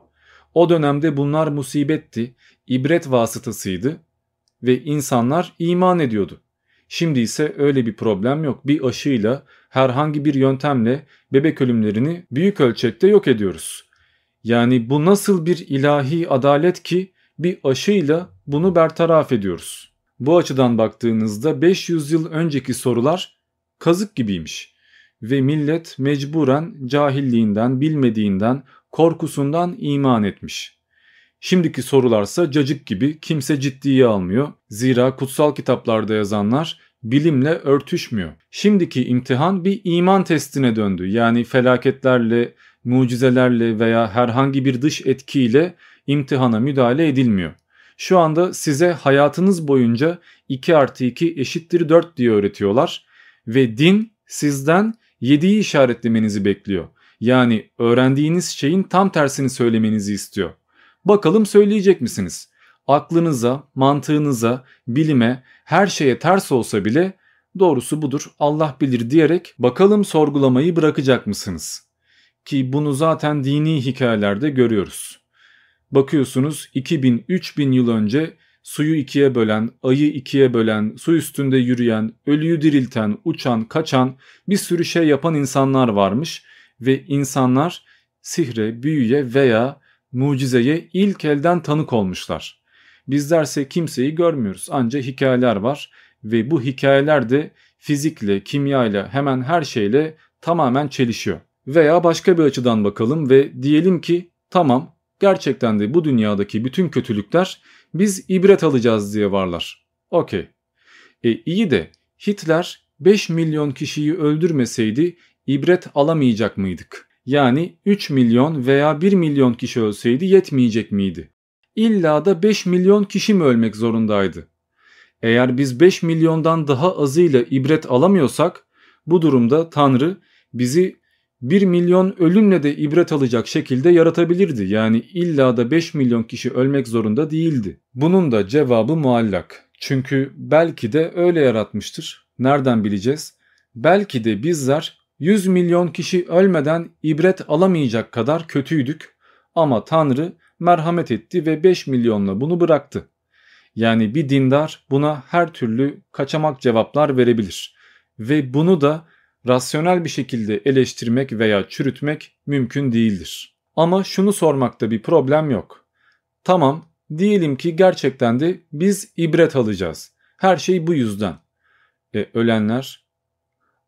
O dönemde bunlar musibetti, ibret vasıtasıydı ve insanlar iman ediyordu. Şimdi ise öyle bir problem yok. Bir aşıyla, herhangi bir yöntemle bebek ölümlerini büyük ölçekte yok ediyoruz. Yani bu nasıl bir ilahi adalet ki bir aşıyla bunu bertaraf ediyoruz. Bu açıdan baktığınızda 500 yıl önceki sorular kazık gibiymiş ve millet mecburen cahilliğinden, bilmediğinden, korkusundan iman etmiş. Şimdiki sorularsa cacık gibi kimse ciddiye almıyor. Zira kutsal kitaplarda yazanlar bilimle örtüşmüyor. Şimdiki imtihan bir iman testine döndü. Yani felaketlerle, mucizelerle veya herhangi bir dış etkiyle imtihana müdahale edilmiyor. Şu anda size hayatınız boyunca 2 artı 2 eşittir 4 diye öğretiyorlar ve din sizden 7'yi işaretlemenizi bekliyor. Yani öğrendiğiniz şeyin tam tersini söylemenizi istiyor. Bakalım söyleyecek misiniz? Aklınıza, mantığınıza, bilime, her şeye ters olsa bile doğrusu budur Allah bilir diyerek bakalım sorgulamayı bırakacak mısınız? Ki bunu zaten dini hikayelerde görüyoruz. Bakıyorsunuz 2000-3000 yıl önce suyu ikiye bölen, ayı ikiye bölen, su üstünde yürüyen, ölüyü dirilten, uçan, kaçan bir sürü şey yapan insanlar varmış ve insanlar sihre, büyüye veya mucizeye ilk elden tanık olmuşlar. Bizlerse kimseyi görmüyoruz ancak hikayeler var ve bu hikayeler de fizikle, kimyayla hemen her şeyle tamamen çelişiyor. Veya başka bir açıdan bakalım ve diyelim ki tamam gerçekten de bu dünyadaki bütün kötülükler biz ibret alacağız diye varlar. Okey. E iyi de Hitler 5 milyon kişiyi öldürmeseydi ibret alamayacak mıydık? Yani 3 milyon veya 1 milyon kişi ölseydi yetmeyecek miydi? İlla da 5 milyon kişi mi ölmek zorundaydı? Eğer biz 5 milyondan daha azıyla ibret alamıyorsak bu durumda Tanrı bizi 1 milyon ölümle de ibret alacak şekilde yaratabilirdi. Yani illa da 5 milyon kişi ölmek zorunda değildi. Bunun da cevabı muallak. Çünkü belki de öyle yaratmıştır. Nereden bileceğiz? Belki de bizler 100 milyon kişi ölmeden ibret alamayacak kadar kötüydük ama Tanrı merhamet etti ve 5 milyonla bunu bıraktı. Yani bir dindar buna her türlü kaçamak cevaplar verebilir ve bunu da rasyonel bir şekilde eleştirmek veya çürütmek mümkün değildir. Ama şunu sormakta bir problem yok. Tamam, diyelim ki gerçekten de biz ibret alacağız. Her şey bu yüzden. E, ölenler,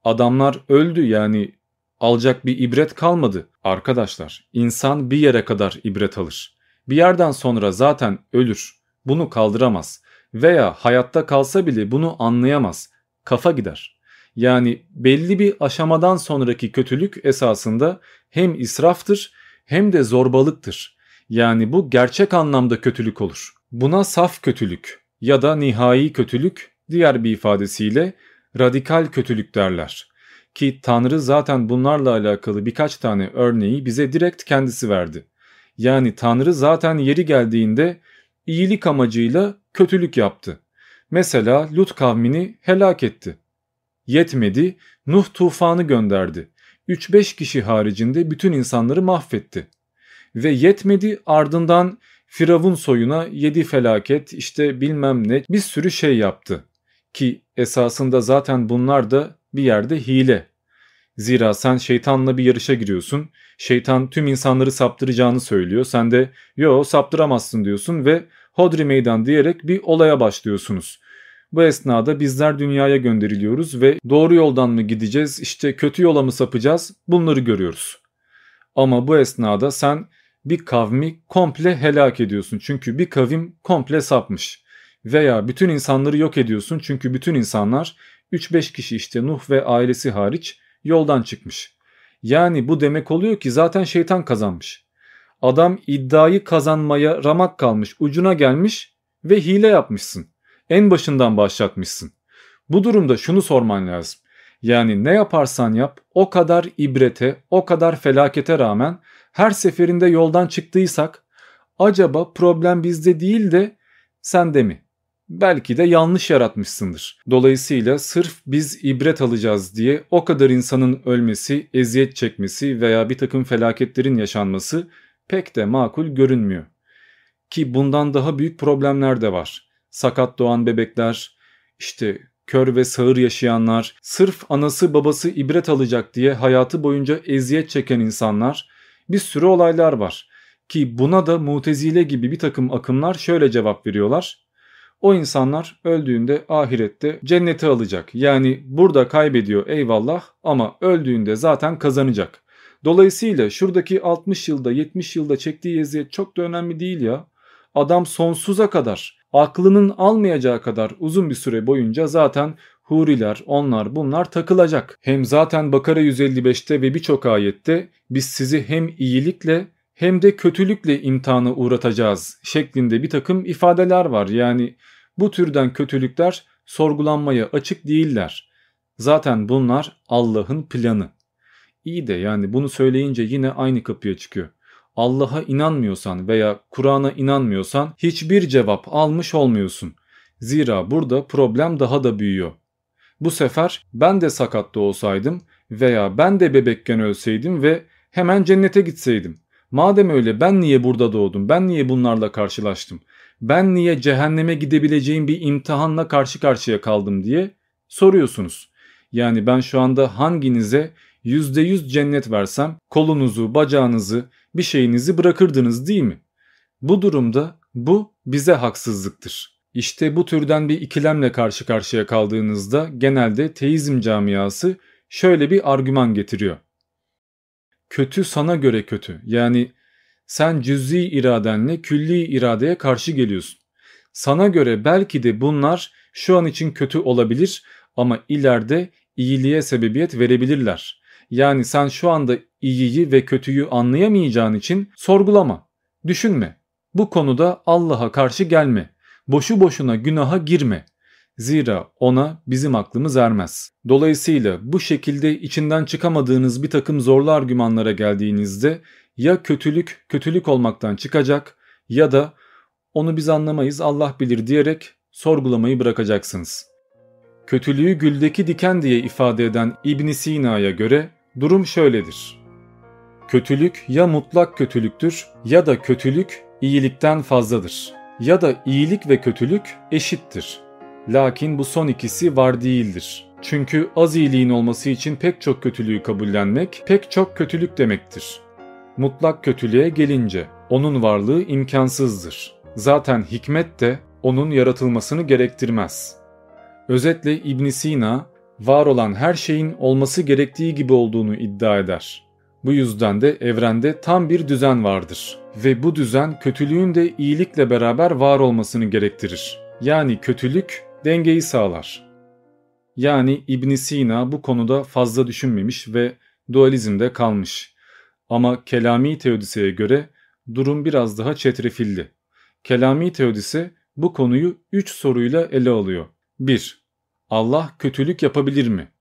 adamlar öldü yani alacak bir ibret kalmadı. Arkadaşlar, insan bir yere kadar ibret alır. Bir yerden sonra zaten ölür. Bunu kaldıramaz. Veya hayatta kalsa bile bunu anlayamaz. Kafa gider. Yani belli bir aşamadan sonraki kötülük esasında hem israftır hem de zorbalıktır. Yani bu gerçek anlamda kötülük olur. Buna saf kötülük ya da nihai kötülük diğer bir ifadesiyle radikal kötülük derler. Ki Tanrı zaten bunlarla alakalı birkaç tane örneği bize direkt kendisi verdi. Yani Tanrı zaten yeri geldiğinde iyilik amacıyla kötülük yaptı. Mesela Lut kavmini helak etti. Yetmedi, Nuh tufanı gönderdi. 3-5 kişi haricinde bütün insanları mahvetti. Ve yetmedi ardından Firavun soyuna yedi felaket işte bilmem ne bir sürü şey yaptı. Ki esasında zaten bunlar da bir yerde hile. Zira sen şeytanla bir yarışa giriyorsun. Şeytan tüm insanları saptıracağını söylüyor. Sen de yo saptıramazsın diyorsun ve hodri meydan diyerek bir olaya başlıyorsunuz. Bu esnada bizler dünyaya gönderiliyoruz ve doğru yoldan mı gideceğiz işte kötü yola mı sapacağız bunları görüyoruz. Ama bu esnada sen bir kavmi komple helak ediyorsun çünkü bir kavim komple sapmış. Veya bütün insanları yok ediyorsun çünkü bütün insanlar 3-5 kişi işte Nuh ve ailesi hariç yoldan çıkmış. Yani bu demek oluyor ki zaten şeytan kazanmış. Adam iddiayı kazanmaya ramak kalmış, ucuna gelmiş ve hile yapmışsın. En başından başlatmışsın. Bu durumda şunu sorman lazım. Yani ne yaparsan yap o kadar ibrete, o kadar felakete rağmen her seferinde yoldan çıktıysak acaba problem bizde değil de sende mi? Belki de yanlış yaratmışsındır. Dolayısıyla sırf biz ibret alacağız diye o kadar insanın ölmesi, eziyet çekmesi veya bir takım felaketlerin yaşanması pek de makul görünmüyor. Ki bundan daha büyük problemler de var. Sakat doğan bebekler, işte kör ve sağır yaşayanlar, sırf anası babası ibret alacak diye hayatı boyunca eziyet çeken insanlar, bir sürü olaylar var. Ki buna da mutezile gibi bir takım akımlar şöyle cevap veriyorlar. O insanlar öldüğünde ahirette cenneti alacak. Yani burada kaybediyor eyvallah ama öldüğünde zaten kazanacak. Dolayısıyla şuradaki 60 yılda 70 yılda çektiği eziyet çok da önemli değil ya. Adam sonsuza kadar aklının almayacağı kadar uzun bir süre boyunca zaten huriler onlar bunlar takılacak. Hem zaten Bakara 155'te ve birçok ayette biz sizi hem iyilikle hem de kötülükle imtihana uğratacağız şeklinde bir takım ifadeler var. Yani bu türden kötülükler sorgulanmaya açık değiller. Zaten bunlar Allah'ın planı. İyi de yani bunu söyleyince yine aynı kapıya çıkıyor. Allah'a inanmıyorsan veya Kur'an'a inanmıyorsan hiçbir cevap almış olmuyorsun. Zira burada problem daha da büyüyor. Bu sefer ben de sakatta olsaydım veya ben de bebekken ölseydim ve hemen cennete gitseydim. Madem öyle ben niye burada doğdum? Ben niye bunlarla karşılaştım? Ben niye cehenneme gidebileceğim bir imtihanla karşı karşıya kaldım diye soruyorsunuz. Yani ben şu anda hanginize %100 cennet versem kolunuzu, bacağınızı, bir şeyinizi bırakırdınız değil mi? Bu durumda bu bize haksızlıktır. İşte bu türden bir ikilemle karşı karşıya kaldığınızda genelde teizm camiası şöyle bir argüman getiriyor. Kötü sana göre kötü. Yani sen cüz'i iradenle külli iradeye karşı geliyorsun. Sana göre belki de bunlar şu an için kötü olabilir ama ileride iyiliğe sebebiyet verebilirler. Yani sen şu anda iyiyi ve kötüyü anlayamayacağın için sorgulama, düşünme. Bu konuda Allah'a karşı gelme. Boşu boşuna günaha girme. Zira ona bizim aklımız ermez. Dolayısıyla bu şekilde içinden çıkamadığınız bir takım zorlu argümanlara geldiğinizde ya kötülük kötülük olmaktan çıkacak ya da onu biz anlamayız Allah bilir diyerek sorgulamayı bırakacaksınız. Kötülüğü güldeki diken diye ifade eden İbn Sina'ya göre durum şöyledir. Kötülük ya mutlak kötülüktür ya da kötülük iyilikten fazladır. Ya da iyilik ve kötülük eşittir. Lakin bu son ikisi var değildir. Çünkü az iyiliğin olması için pek çok kötülüğü kabullenmek pek çok kötülük demektir. Mutlak kötülüğe gelince onun varlığı imkansızdır. Zaten hikmet de onun yaratılmasını gerektirmez. Özetle İbn Sina var olan her şeyin olması gerektiği gibi olduğunu iddia eder. Bu yüzden de evrende tam bir düzen vardır ve bu düzen kötülüğün de iyilikle beraber var olmasını gerektirir. Yani kötülük dengeyi sağlar. Yani İbn Sina bu konuda fazla düşünmemiş ve dualizmde kalmış. Ama Kelami Teodise'ye göre durum biraz daha çetrefilli. Kelami Teodise bu konuyu 3 soruyla ele alıyor. 1. Allah kötülük yapabilir mi?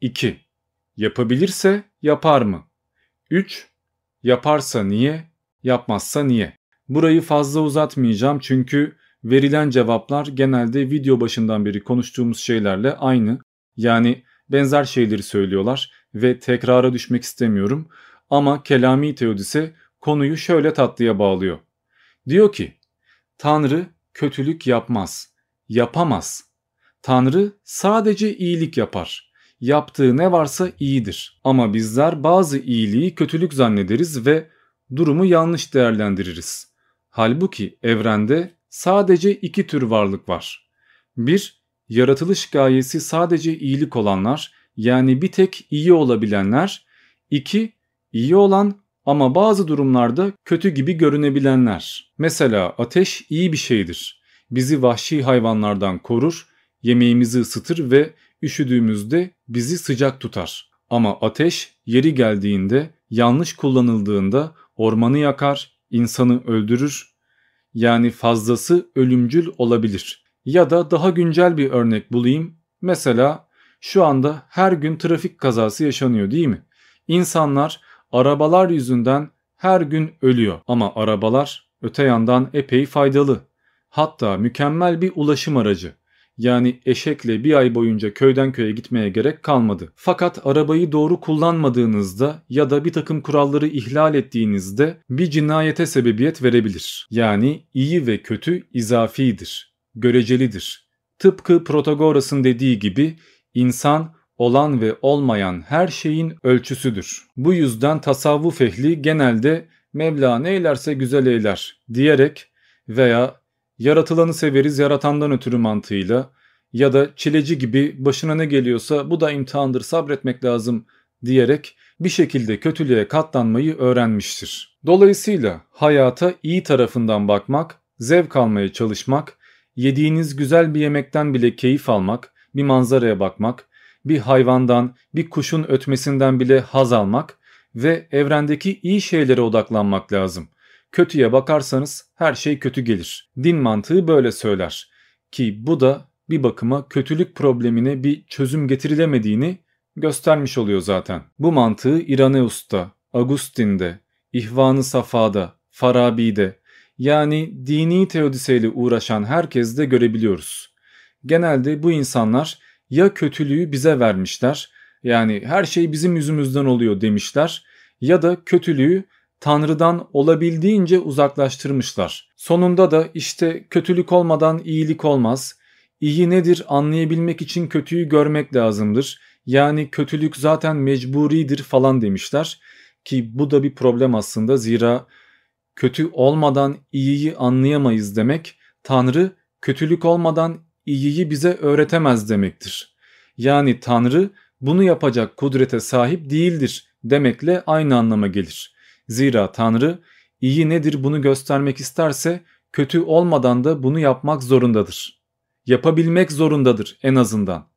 2. Yapabilirse yapar mı? 3. Yaparsa niye? Yapmazsa niye? Burayı fazla uzatmayacağım çünkü verilen cevaplar genelde video başından beri konuştuğumuz şeylerle aynı. Yani benzer şeyleri söylüyorlar ve tekrara düşmek istemiyorum. Ama Kelami Teodise konuyu şöyle tatlıya bağlıyor. Diyor ki, Tanrı kötülük yapmaz, yapamaz. Tanrı sadece iyilik yapar. Yaptığı ne varsa iyidir. Ama bizler bazı iyiliği kötülük zannederiz ve durumu yanlış değerlendiririz. Halbuki evrende sadece iki tür varlık var. Bir, yaratılış gayesi sadece iyilik olanlar yani bir tek iyi olabilenler. İki, iyi olan ama bazı durumlarda kötü gibi görünebilenler. Mesela ateş iyi bir şeydir. Bizi vahşi hayvanlardan korur, yemeğimizi ısıtır ve üşüdüğümüzde bizi sıcak tutar. Ama ateş yeri geldiğinde, yanlış kullanıldığında ormanı yakar, insanı öldürür. Yani fazlası ölümcül olabilir. Ya da daha güncel bir örnek bulayım. Mesela şu anda her gün trafik kazası yaşanıyor değil mi? İnsanlar arabalar yüzünden her gün ölüyor ama arabalar öte yandan epey faydalı. Hatta mükemmel bir ulaşım aracı. Yani eşekle bir ay boyunca köyden köye gitmeye gerek kalmadı. Fakat arabayı doğru kullanmadığınızda ya da bir takım kuralları ihlal ettiğinizde bir cinayete sebebiyet verebilir. Yani iyi ve kötü izafidir, görecelidir. Tıpkı Protagoras'ın dediği gibi insan olan ve olmayan her şeyin ölçüsüdür. Bu yüzden tasavvuf ehli genelde Mevla ne eylerse güzel eyler diyerek veya yaratılanı severiz yaratandan ötürü mantığıyla ya da çileci gibi başına ne geliyorsa bu da imtihandır sabretmek lazım diyerek bir şekilde kötülüğe katlanmayı öğrenmiştir. Dolayısıyla hayata iyi tarafından bakmak, zevk almaya çalışmak, yediğiniz güzel bir yemekten bile keyif almak, bir manzaraya bakmak, bir hayvandan, bir kuşun ötmesinden bile haz almak ve evrendeki iyi şeylere odaklanmak lazım. Kötüye bakarsanız her şey kötü gelir. Din mantığı böyle söyler. Ki bu da bir bakıma kötülük problemine bir çözüm getirilemediğini göstermiş oluyor zaten. Bu mantığı İraneus'ta, Agustin'de, İhvan-ı Safa'da, Farabi'de yani dini teodiseyle uğraşan herkeste görebiliyoruz. Genelde bu insanlar ya kötülüğü bize vermişler yani her şey bizim yüzümüzden oluyor demişler ya da kötülüğü Tanrı'dan olabildiğince uzaklaştırmışlar. Sonunda da işte kötülük olmadan iyilik olmaz. İyi nedir anlayabilmek için kötüyü görmek lazımdır. Yani kötülük zaten mecburidir falan demişler. Ki bu da bir problem aslında zira kötü olmadan iyiyi anlayamayız demek Tanrı kötülük olmadan iyiyi bize öğretemez demektir. Yani Tanrı bunu yapacak kudrete sahip değildir demekle aynı anlama gelir. Zira Tanrı iyi nedir bunu göstermek isterse kötü olmadan da bunu yapmak zorundadır. Yapabilmek zorundadır en azından.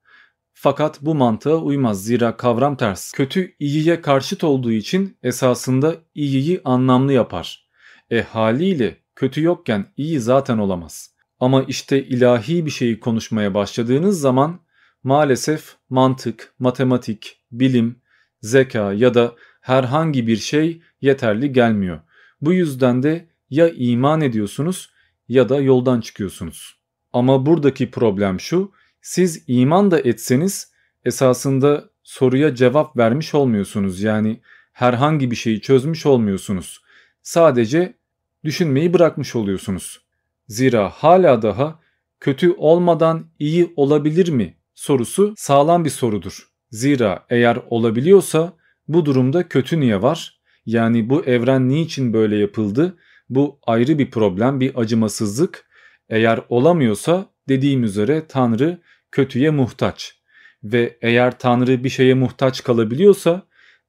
Fakat bu mantığa uymaz zira kavram ters. Kötü iyiye karşıt olduğu için esasında iyiyi anlamlı yapar. E haliyle kötü yokken iyi zaten olamaz. Ama işte ilahi bir şeyi konuşmaya başladığınız zaman maalesef mantık, matematik, bilim, zeka ya da herhangi bir şey yeterli gelmiyor. Bu yüzden de ya iman ediyorsunuz ya da yoldan çıkıyorsunuz. Ama buradaki problem şu, siz iman da etseniz esasında soruya cevap vermiş olmuyorsunuz. Yani herhangi bir şeyi çözmüş olmuyorsunuz. Sadece düşünmeyi bırakmış oluyorsunuz. Zira hala daha kötü olmadan iyi olabilir mi sorusu sağlam bir sorudur. Zira eğer olabiliyorsa bu durumda kötü niye var? Yani bu evren niçin böyle yapıldı? Bu ayrı bir problem, bir acımasızlık. Eğer olamıyorsa dediğim üzere Tanrı kötüye muhtaç. Ve eğer Tanrı bir şeye muhtaç kalabiliyorsa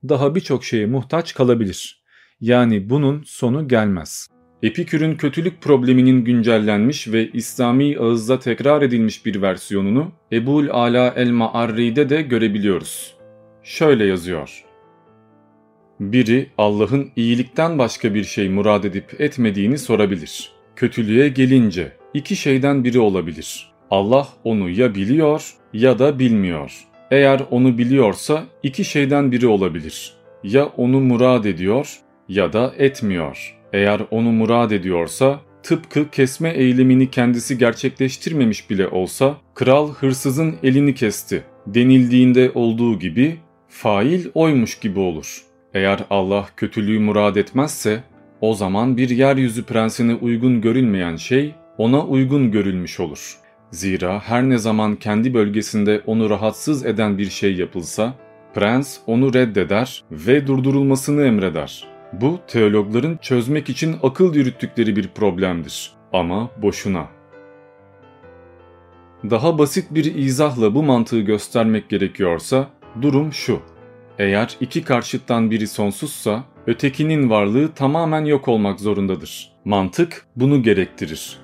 daha birçok şeye muhtaç kalabilir. Yani bunun sonu gelmez. Epikür'ün kötülük probleminin güncellenmiş ve İslami ağızda tekrar edilmiş bir versiyonunu Ebul Ala el-Ma'arri'de de görebiliyoruz. Şöyle yazıyor. Biri Allah'ın iyilikten başka bir şey murad edip etmediğini sorabilir. Kötülüğe gelince iki şeyden biri olabilir. Allah onu ya biliyor ya da bilmiyor. Eğer onu biliyorsa iki şeyden biri olabilir. Ya onu murad ediyor ya da etmiyor. Eğer onu murad ediyorsa tıpkı kesme eylemini kendisi gerçekleştirmemiş bile olsa kral hırsızın elini kesti denildiğinde olduğu gibi fail oymuş gibi olur. Eğer Allah kötülüğü murad etmezse o zaman bir yeryüzü prensine uygun görülmeyen şey ona uygun görülmüş olur. Zira her ne zaman kendi bölgesinde onu rahatsız eden bir şey yapılsa, prens onu reddeder ve durdurulmasını emreder. Bu teologların çözmek için akıl yürüttükleri bir problemdir. Ama boşuna. Daha basit bir izahla bu mantığı göstermek gerekiyorsa durum şu. Eğer iki karşıttan biri sonsuzsa ötekinin varlığı tamamen yok olmak zorundadır. Mantık bunu gerektirir.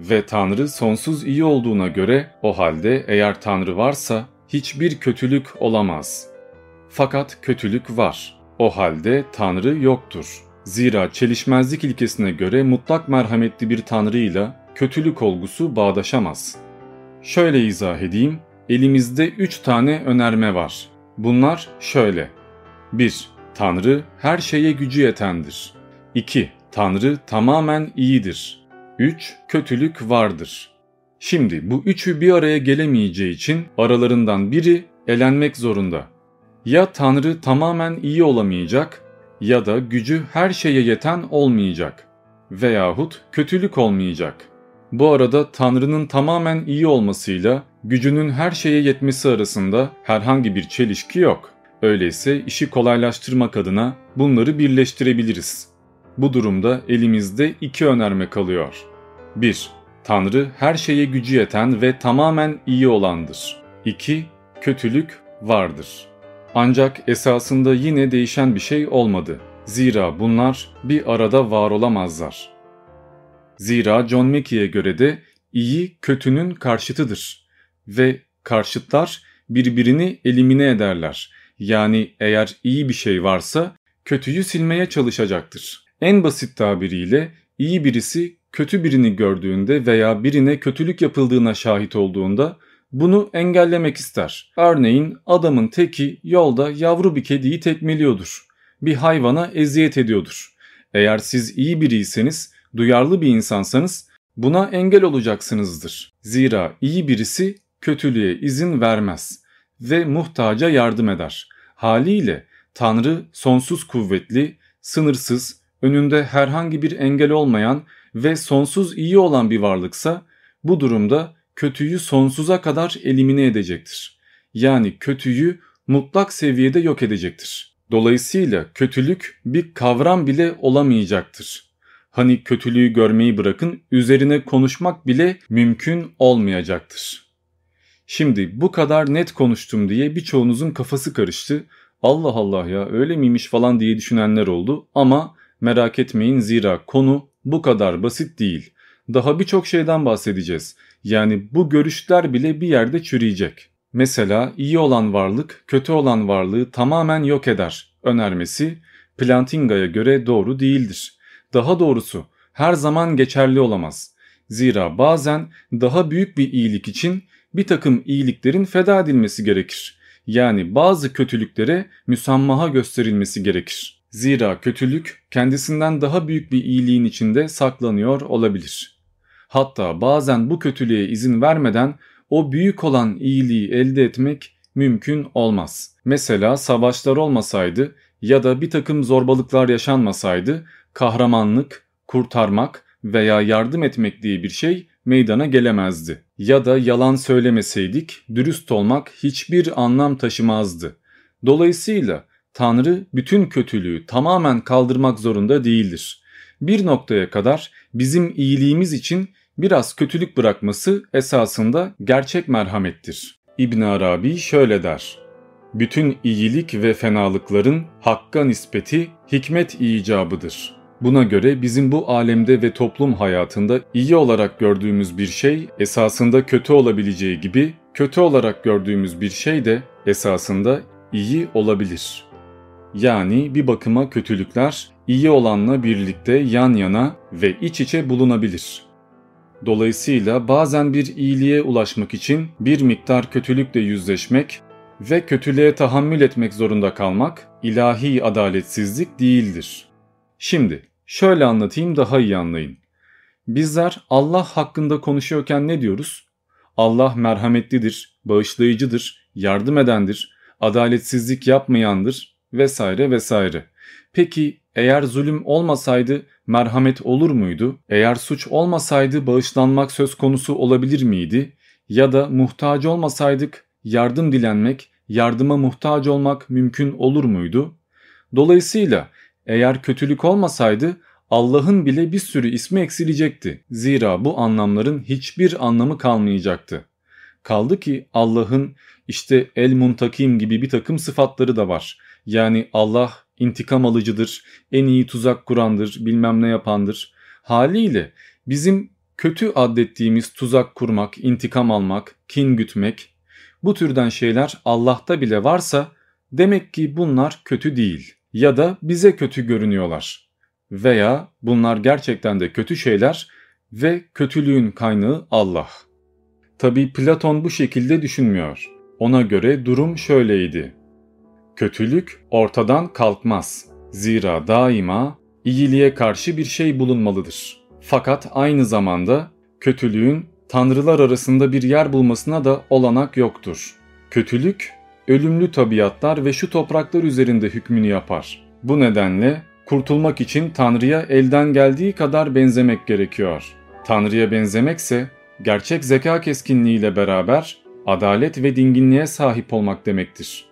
Ve Tanrı sonsuz iyi olduğuna göre o halde eğer Tanrı varsa hiçbir kötülük olamaz. Fakat kötülük var. O halde Tanrı yoktur. Zira çelişmezlik ilkesine göre mutlak merhametli bir Tanrıyla kötülük olgusu bağdaşamaz. Şöyle izah edeyim. Elimizde üç tane önerme var. Bunlar şöyle. 1. Tanrı her şeye gücü yetendir. 2. Tanrı tamamen iyidir. 3. Kötülük vardır. Şimdi bu üçü bir araya gelemeyeceği için aralarından biri elenmek zorunda. Ya Tanrı tamamen iyi olamayacak ya da gücü her şeye yeten olmayacak veyahut kötülük olmayacak. Bu arada Tanrı'nın tamamen iyi olmasıyla gücünün her şeye yetmesi arasında herhangi bir çelişki yok. Öyleyse işi kolaylaştırmak adına bunları birleştirebiliriz. Bu durumda elimizde iki önerme kalıyor. 1. Tanrı her şeye gücü yeten ve tamamen iyi olandır. 2. Kötülük vardır. Ancak esasında yine değişen bir şey olmadı. Zira bunlar bir arada var olamazlar. Zira John Mackey'e göre de iyi kötünün karşıtıdır ve karşıtlar birbirini elimine ederler. Yani eğer iyi bir şey varsa kötüyü silmeye çalışacaktır. En basit tabiriyle iyi birisi kötü birini gördüğünde veya birine kötülük yapıldığına şahit olduğunda bunu engellemek ister. Örneğin adamın teki yolda yavru bir kediyi tekmeliyordur. Bir hayvana eziyet ediyordur. Eğer siz iyi biriyseniz, duyarlı bir insansanız buna engel olacaksınızdır. Zira iyi birisi kötülüğe izin vermez ve muhtaca yardım eder. Haliyle Tanrı sonsuz kuvvetli, sınırsız, önünde herhangi bir engel olmayan ve sonsuz iyi olan bir varlıksa bu durumda kötüyü sonsuza kadar elimine edecektir. Yani kötüyü mutlak seviyede yok edecektir. Dolayısıyla kötülük bir kavram bile olamayacaktır. Hani kötülüğü görmeyi bırakın üzerine konuşmak bile mümkün olmayacaktır. Şimdi bu kadar net konuştum diye birçoğunuzun kafası karıştı. Allah Allah ya öyle miymiş falan diye düşünenler oldu ama merak etmeyin zira konu bu kadar basit değil. Daha birçok şeyden bahsedeceğiz. Yani bu görüşler bile bir yerde çürüyecek. Mesela iyi olan varlık kötü olan varlığı tamamen yok eder önermesi Plantinga'ya göre doğru değildir. Daha doğrusu her zaman geçerli olamaz. Zira bazen daha büyük bir iyilik için bir takım iyiliklerin feda edilmesi gerekir. Yani bazı kötülüklere müsammaha gösterilmesi gerekir. Zira kötülük kendisinden daha büyük bir iyiliğin içinde saklanıyor olabilir. Hatta bazen bu kötülüğe izin vermeden o büyük olan iyiliği elde etmek mümkün olmaz. Mesela savaşlar olmasaydı ya da bir takım zorbalıklar yaşanmasaydı kahramanlık, kurtarmak veya yardım etmek diye bir şey meydana gelemezdi. Ya da yalan söylemeseydik dürüst olmak hiçbir anlam taşımazdı. Dolayısıyla Tanrı bütün kötülüğü tamamen kaldırmak zorunda değildir. Bir noktaya kadar bizim iyiliğimiz için biraz kötülük bırakması esasında gerçek merhamettir. İbn Arabi şöyle der. Bütün iyilik ve fenalıkların hakka nispeti hikmet icabıdır. Buna göre bizim bu alemde ve toplum hayatında iyi olarak gördüğümüz bir şey esasında kötü olabileceği gibi kötü olarak gördüğümüz bir şey de esasında iyi olabilir. Yani bir bakıma kötülükler iyi olanla birlikte yan yana ve iç içe bulunabilir. Dolayısıyla bazen bir iyiliğe ulaşmak için bir miktar kötülükle yüzleşmek ve kötülüğe tahammül etmek zorunda kalmak ilahi adaletsizlik değildir. Şimdi Şöyle anlatayım daha iyi anlayın. Bizler Allah hakkında konuşuyorken ne diyoruz? Allah merhametlidir, bağışlayıcıdır, yardım edendir, adaletsizlik yapmayandır vesaire vesaire. Peki eğer zulüm olmasaydı merhamet olur muydu? Eğer suç olmasaydı bağışlanmak söz konusu olabilir miydi? Ya da muhtaç olmasaydık yardım dilenmek, yardıma muhtaç olmak mümkün olur muydu? Dolayısıyla eğer kötülük olmasaydı Allah'ın bile bir sürü ismi eksilecekti. Zira bu anlamların hiçbir anlamı kalmayacaktı. Kaldı ki Allah'ın işte el muntakim gibi bir takım sıfatları da var. Yani Allah intikam alıcıdır, en iyi tuzak kurandır, bilmem ne yapandır. Haliyle bizim kötü adettiğimiz tuzak kurmak, intikam almak, kin gütmek bu türden şeyler Allah'ta bile varsa demek ki bunlar kötü değil ya da bize kötü görünüyorlar. Veya bunlar gerçekten de kötü şeyler ve kötülüğün kaynağı Allah. Tabi Platon bu şekilde düşünmüyor. Ona göre durum şöyleydi. Kötülük ortadan kalkmaz. Zira daima iyiliğe karşı bir şey bulunmalıdır. Fakat aynı zamanda kötülüğün tanrılar arasında bir yer bulmasına da olanak yoktur. Kötülük ölümlü tabiatlar ve şu topraklar üzerinde hükmünü yapar. Bu nedenle kurtulmak için Tanrı'ya elden geldiği kadar benzemek gerekiyor. Tanrı'ya benzemekse gerçek zeka keskinliğiyle beraber adalet ve dinginliğe sahip olmak demektir.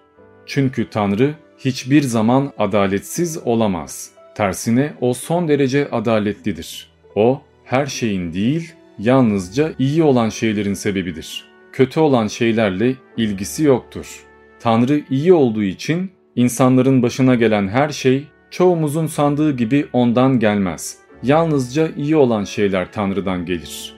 Çünkü Tanrı hiçbir zaman adaletsiz olamaz. Tersine o son derece adaletlidir. O her şeyin değil, yalnızca iyi olan şeylerin sebebidir. Kötü olan şeylerle ilgisi yoktur. Tanrı iyi olduğu için insanların başına gelen her şey çoğumuzun sandığı gibi ondan gelmez. Yalnızca iyi olan şeyler Tanrı'dan gelir.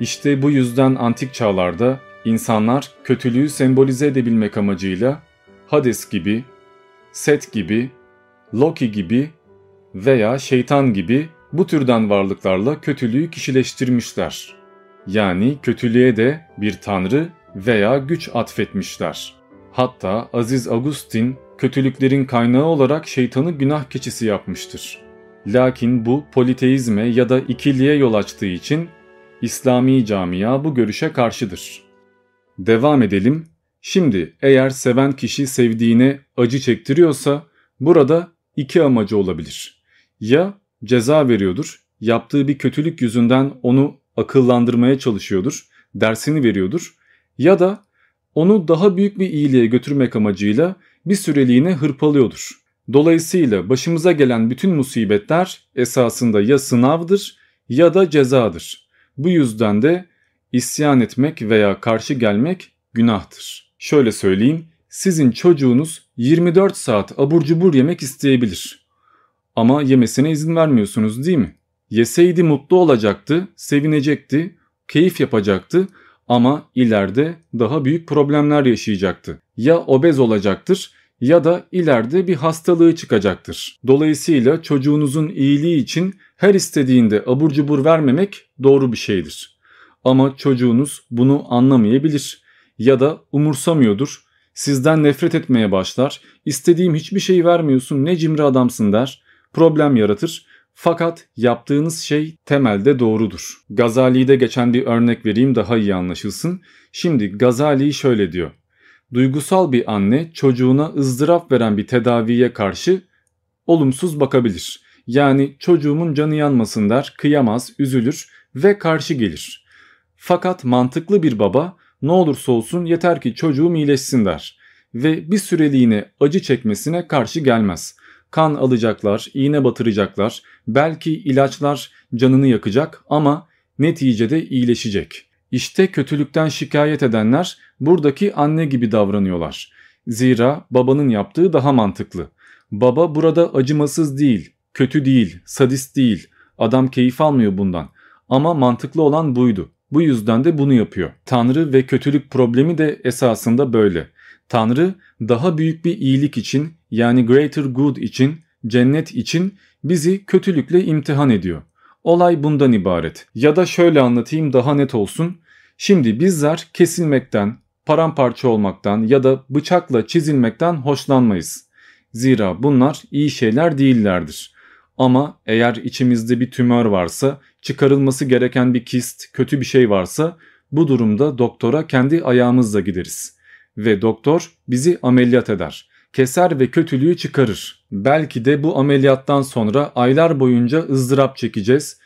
İşte bu yüzden antik çağlarda insanlar kötülüğü sembolize edebilmek amacıyla Hades gibi, Set gibi, Loki gibi veya şeytan gibi bu türden varlıklarla kötülüğü kişileştirmişler. Yani kötülüğe de bir tanrı veya güç atfetmişler. Hatta Aziz Agustin kötülüklerin kaynağı olarak şeytanı günah keçisi yapmıştır. Lakin bu politeizme ya da ikiliğe yol açtığı için İslami camia bu görüşe karşıdır. Devam edelim. Şimdi eğer seven kişi sevdiğine acı çektiriyorsa burada iki amacı olabilir. Ya ceza veriyordur, yaptığı bir kötülük yüzünden onu akıllandırmaya çalışıyordur, dersini veriyordur ya da onu daha büyük bir iyiliğe götürmek amacıyla bir süreliğine hırpalıyordur. Dolayısıyla başımıza gelen bütün musibetler esasında ya sınavdır ya da cezadır. Bu yüzden de isyan etmek veya karşı gelmek günahtır. Şöyle söyleyeyim, sizin çocuğunuz 24 saat abur cubur yemek isteyebilir. Ama yemesine izin vermiyorsunuz değil mi? Yeseydi mutlu olacaktı, sevinecekti, keyif yapacaktı ama ileride daha büyük problemler yaşayacaktı. Ya obez olacaktır ya da ileride bir hastalığı çıkacaktır. Dolayısıyla çocuğunuzun iyiliği için her istediğinde abur cubur vermemek doğru bir şeydir. Ama çocuğunuz bunu anlamayabilir ya da umursamıyordur. Sizden nefret etmeye başlar. İstediğim hiçbir şey vermiyorsun ne cimri adamsın der. Problem yaratır. Fakat yaptığınız şey temelde doğrudur. Gazali'de geçen bir örnek vereyim daha iyi anlaşılsın. Şimdi Gazali şöyle diyor. Duygusal bir anne çocuğuna ızdırap veren bir tedaviye karşı olumsuz bakabilir. Yani çocuğumun canı yanmasın der, kıyamaz, üzülür ve karşı gelir. Fakat mantıklı bir baba ne olursa olsun yeter ki çocuğum iyileşsin der ve bir süreliğine acı çekmesine karşı gelmez. Kan alacaklar, iğne batıracaklar, belki ilaçlar canını yakacak ama neticede iyileşecek. İşte kötülükten şikayet edenler buradaki anne gibi davranıyorlar. Zira babanın yaptığı daha mantıklı. Baba burada acımasız değil, kötü değil, sadist değil. Adam keyif almıyor bundan. Ama mantıklı olan buydu. Bu yüzden de bunu yapıyor. Tanrı ve kötülük problemi de esasında böyle. Tanrı daha büyük bir iyilik için yani greater good için, cennet için bizi kötülükle imtihan ediyor. Olay bundan ibaret. Ya da şöyle anlatayım daha net olsun. Şimdi bizler kesilmekten, paramparça olmaktan ya da bıçakla çizilmekten hoşlanmayız. Zira bunlar iyi şeyler değillerdir. Ama eğer içimizde bir tümör varsa, çıkarılması gereken bir kist, kötü bir şey varsa bu durumda doktora kendi ayağımızla gideriz. Ve doktor bizi ameliyat eder. Keser ve kötülüğü çıkarır. Belki de bu ameliyattan sonra aylar boyunca ızdırap çekeceğiz,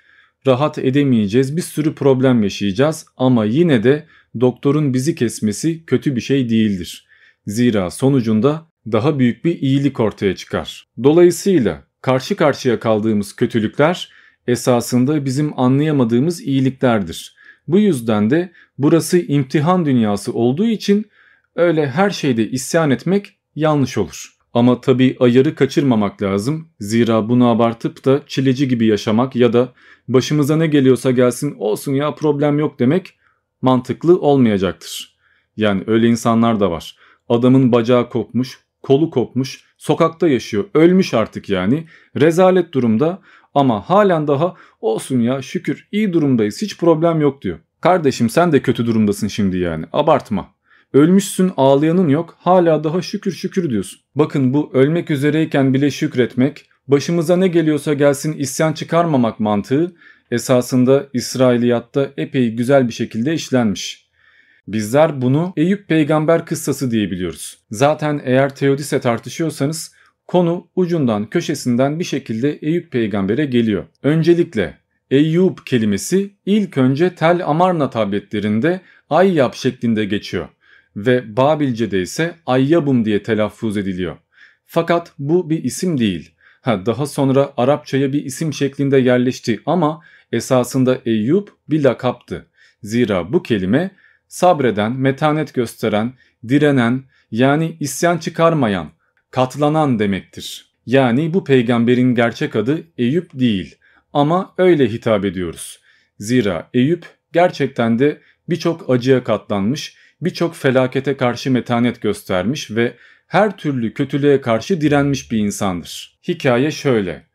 rahat edemeyeceğiz, bir sürü problem yaşayacağız ama yine de doktorun bizi kesmesi kötü bir şey değildir. Zira sonucunda daha büyük bir iyilik ortaya çıkar. Dolayısıyla karşı karşıya kaldığımız kötülükler esasında bizim anlayamadığımız iyiliklerdir. Bu yüzden de burası imtihan dünyası olduğu için öyle her şeyde isyan etmek yanlış olur. Ama tabi ayarı kaçırmamak lazım. Zira bunu abartıp da çileci gibi yaşamak ya da başımıza ne geliyorsa gelsin olsun ya problem yok demek mantıklı olmayacaktır. Yani öyle insanlar da var. Adamın bacağı kopmuş, kolu kopmuş, sokakta yaşıyor, ölmüş artık yani. Rezalet durumda ama halen daha olsun ya şükür iyi durumdayız hiç problem yok diyor. Kardeşim sen de kötü durumdasın şimdi yani abartma. Ölmüşsün ağlayanın yok hala daha şükür şükür diyorsun. Bakın bu ölmek üzereyken bile şükretmek, başımıza ne geliyorsa gelsin isyan çıkarmamak mantığı esasında İsrailiyatta epey güzel bir şekilde işlenmiş. Bizler bunu Eyüp peygamber kıssası diye biliyoruz. Zaten eğer Teodise tartışıyorsanız konu ucundan köşesinden bir şekilde Eyüp peygambere geliyor. Öncelikle Eyüp kelimesi ilk önce Tel Amarna tabletlerinde Ayyab şeklinde geçiyor ve Babilce'de ise Ayyabum diye telaffuz ediliyor. Fakat bu bir isim değil. Ha, daha sonra Arapçaya bir isim şeklinde yerleşti ama esasında Eyüp bir lakaptı. Zira bu kelime sabreden, metanet gösteren, direnen yani isyan çıkarmayan, katlanan demektir. Yani bu peygamberin gerçek adı Eyüp değil ama öyle hitap ediyoruz. Zira Eyüp gerçekten de birçok acıya katlanmış, birçok felakete karşı metanet göstermiş ve her türlü kötülüğe karşı direnmiş bir insandır. Hikaye şöyle.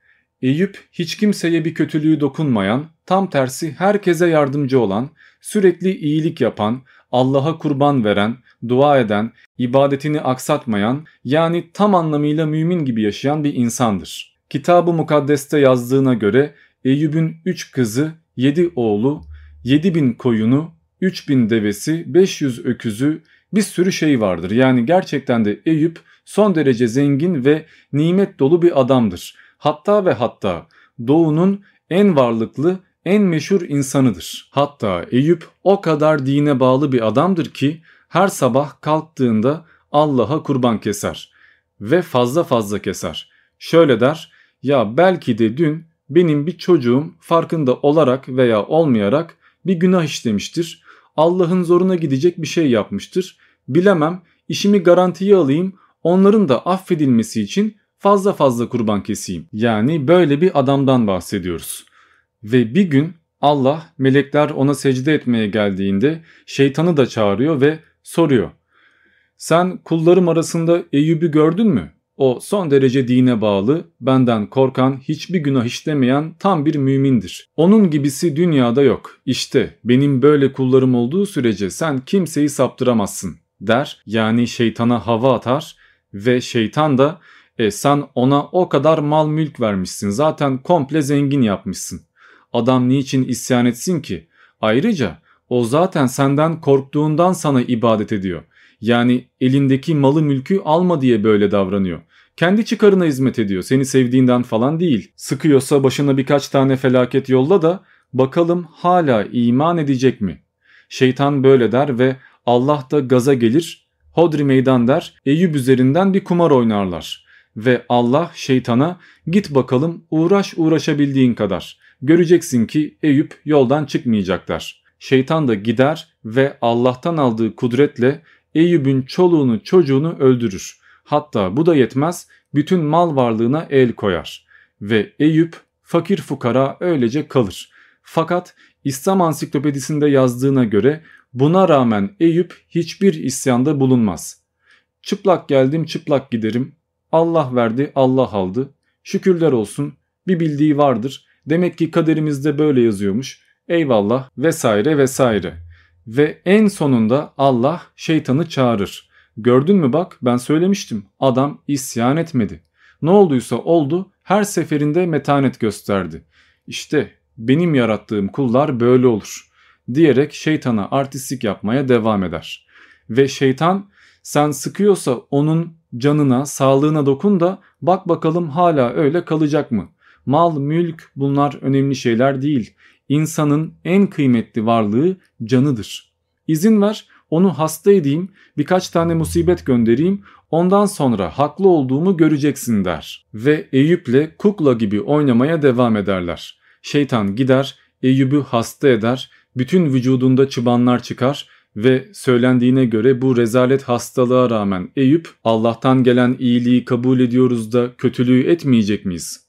Eyüp hiç kimseye bir kötülüğü dokunmayan, tam tersi herkese yardımcı olan, sürekli iyilik yapan, Allah'a kurban veren, dua eden, ibadetini aksatmayan yani tam anlamıyla mümin gibi yaşayan bir insandır. Kitab-ı Mukaddes'te yazdığına göre Eyüp'ün 3 kızı, 7 oğlu, 7 bin koyunu, 3 bin devesi, 500 öküzü bir sürü şey vardır. Yani gerçekten de Eyüp son derece zengin ve nimet dolu bir adamdır. Hatta ve hatta doğunun en varlıklı, en meşhur insanıdır. Hatta Eyüp o kadar dine bağlı bir adamdır ki her sabah kalktığında Allah'a kurban keser ve fazla fazla keser. Şöyle der, ya belki de dün benim bir çocuğum farkında olarak veya olmayarak bir günah işlemiştir. Allah'ın zoruna gidecek bir şey yapmıştır. Bilemem işimi garantiye alayım onların da affedilmesi için fazla fazla kurban keseyim. Yani böyle bir adamdan bahsediyoruz. Ve bir gün Allah melekler ona secde etmeye geldiğinde şeytanı da çağırıyor ve soruyor. Sen kullarım arasında Eyüp'ü gördün mü? O son derece dine bağlı, benden korkan, hiçbir günah işlemeyen tam bir mümindir. Onun gibisi dünyada yok. İşte benim böyle kullarım olduğu sürece sen kimseyi saptıramazsın der. Yani şeytana hava atar ve şeytan da e, sen ona o kadar mal mülk vermişsin zaten komple zengin yapmışsın. Adam niçin isyan etsin ki? Ayrıca o zaten senden korktuğundan sana ibadet ediyor. Yani elindeki malı mülkü alma diye böyle davranıyor. Kendi çıkarına hizmet ediyor. Seni sevdiğinden falan değil. Sıkıyorsa başına birkaç tane felaket yolla da bakalım hala iman edecek mi? Şeytan böyle der ve Allah da gaza gelir. Hodri meydan der. Eyüp üzerinden bir kumar oynarlar. Ve Allah şeytana git bakalım uğraş uğraşabildiğin kadar. Göreceksin ki Eyüp yoldan çıkmayacaklar. Şeytan da gider ve Allah'tan aldığı kudretle Eyüp'ün çoluğunu çocuğunu öldürür. Hatta bu da yetmez bütün mal varlığına el koyar. Ve Eyüp fakir fukara öylece kalır. Fakat İslam ansiklopedisinde yazdığına göre buna rağmen Eyüp hiçbir isyanda bulunmaz. Çıplak geldim çıplak giderim. Allah verdi Allah aldı. Şükürler olsun bir bildiği vardır. Demek ki kaderimizde böyle yazıyormuş. Eyvallah vesaire vesaire. Ve en sonunda Allah şeytanı çağırır. Gördün mü bak ben söylemiştim adam isyan etmedi. Ne olduysa oldu her seferinde metanet gösterdi. İşte benim yarattığım kullar böyle olur diyerek şeytana artistlik yapmaya devam eder. Ve şeytan sen sıkıyorsa onun canına, sağlığına dokun da bak bakalım hala öyle kalacak mı? Mal, mülk bunlar önemli şeyler değil. İnsanın en kıymetli varlığı canıdır. İzin ver onu hasta edeyim, birkaç tane musibet göndereyim, ondan sonra haklı olduğumu göreceksin der. Ve Eyüp'le kukla gibi oynamaya devam ederler. Şeytan gider, Eyüp'ü hasta eder, bütün vücudunda çıbanlar çıkar ve söylendiğine göre bu rezalet hastalığa rağmen Eyüp Allah'tan gelen iyiliği kabul ediyoruz da kötülüğü etmeyecek miyiz?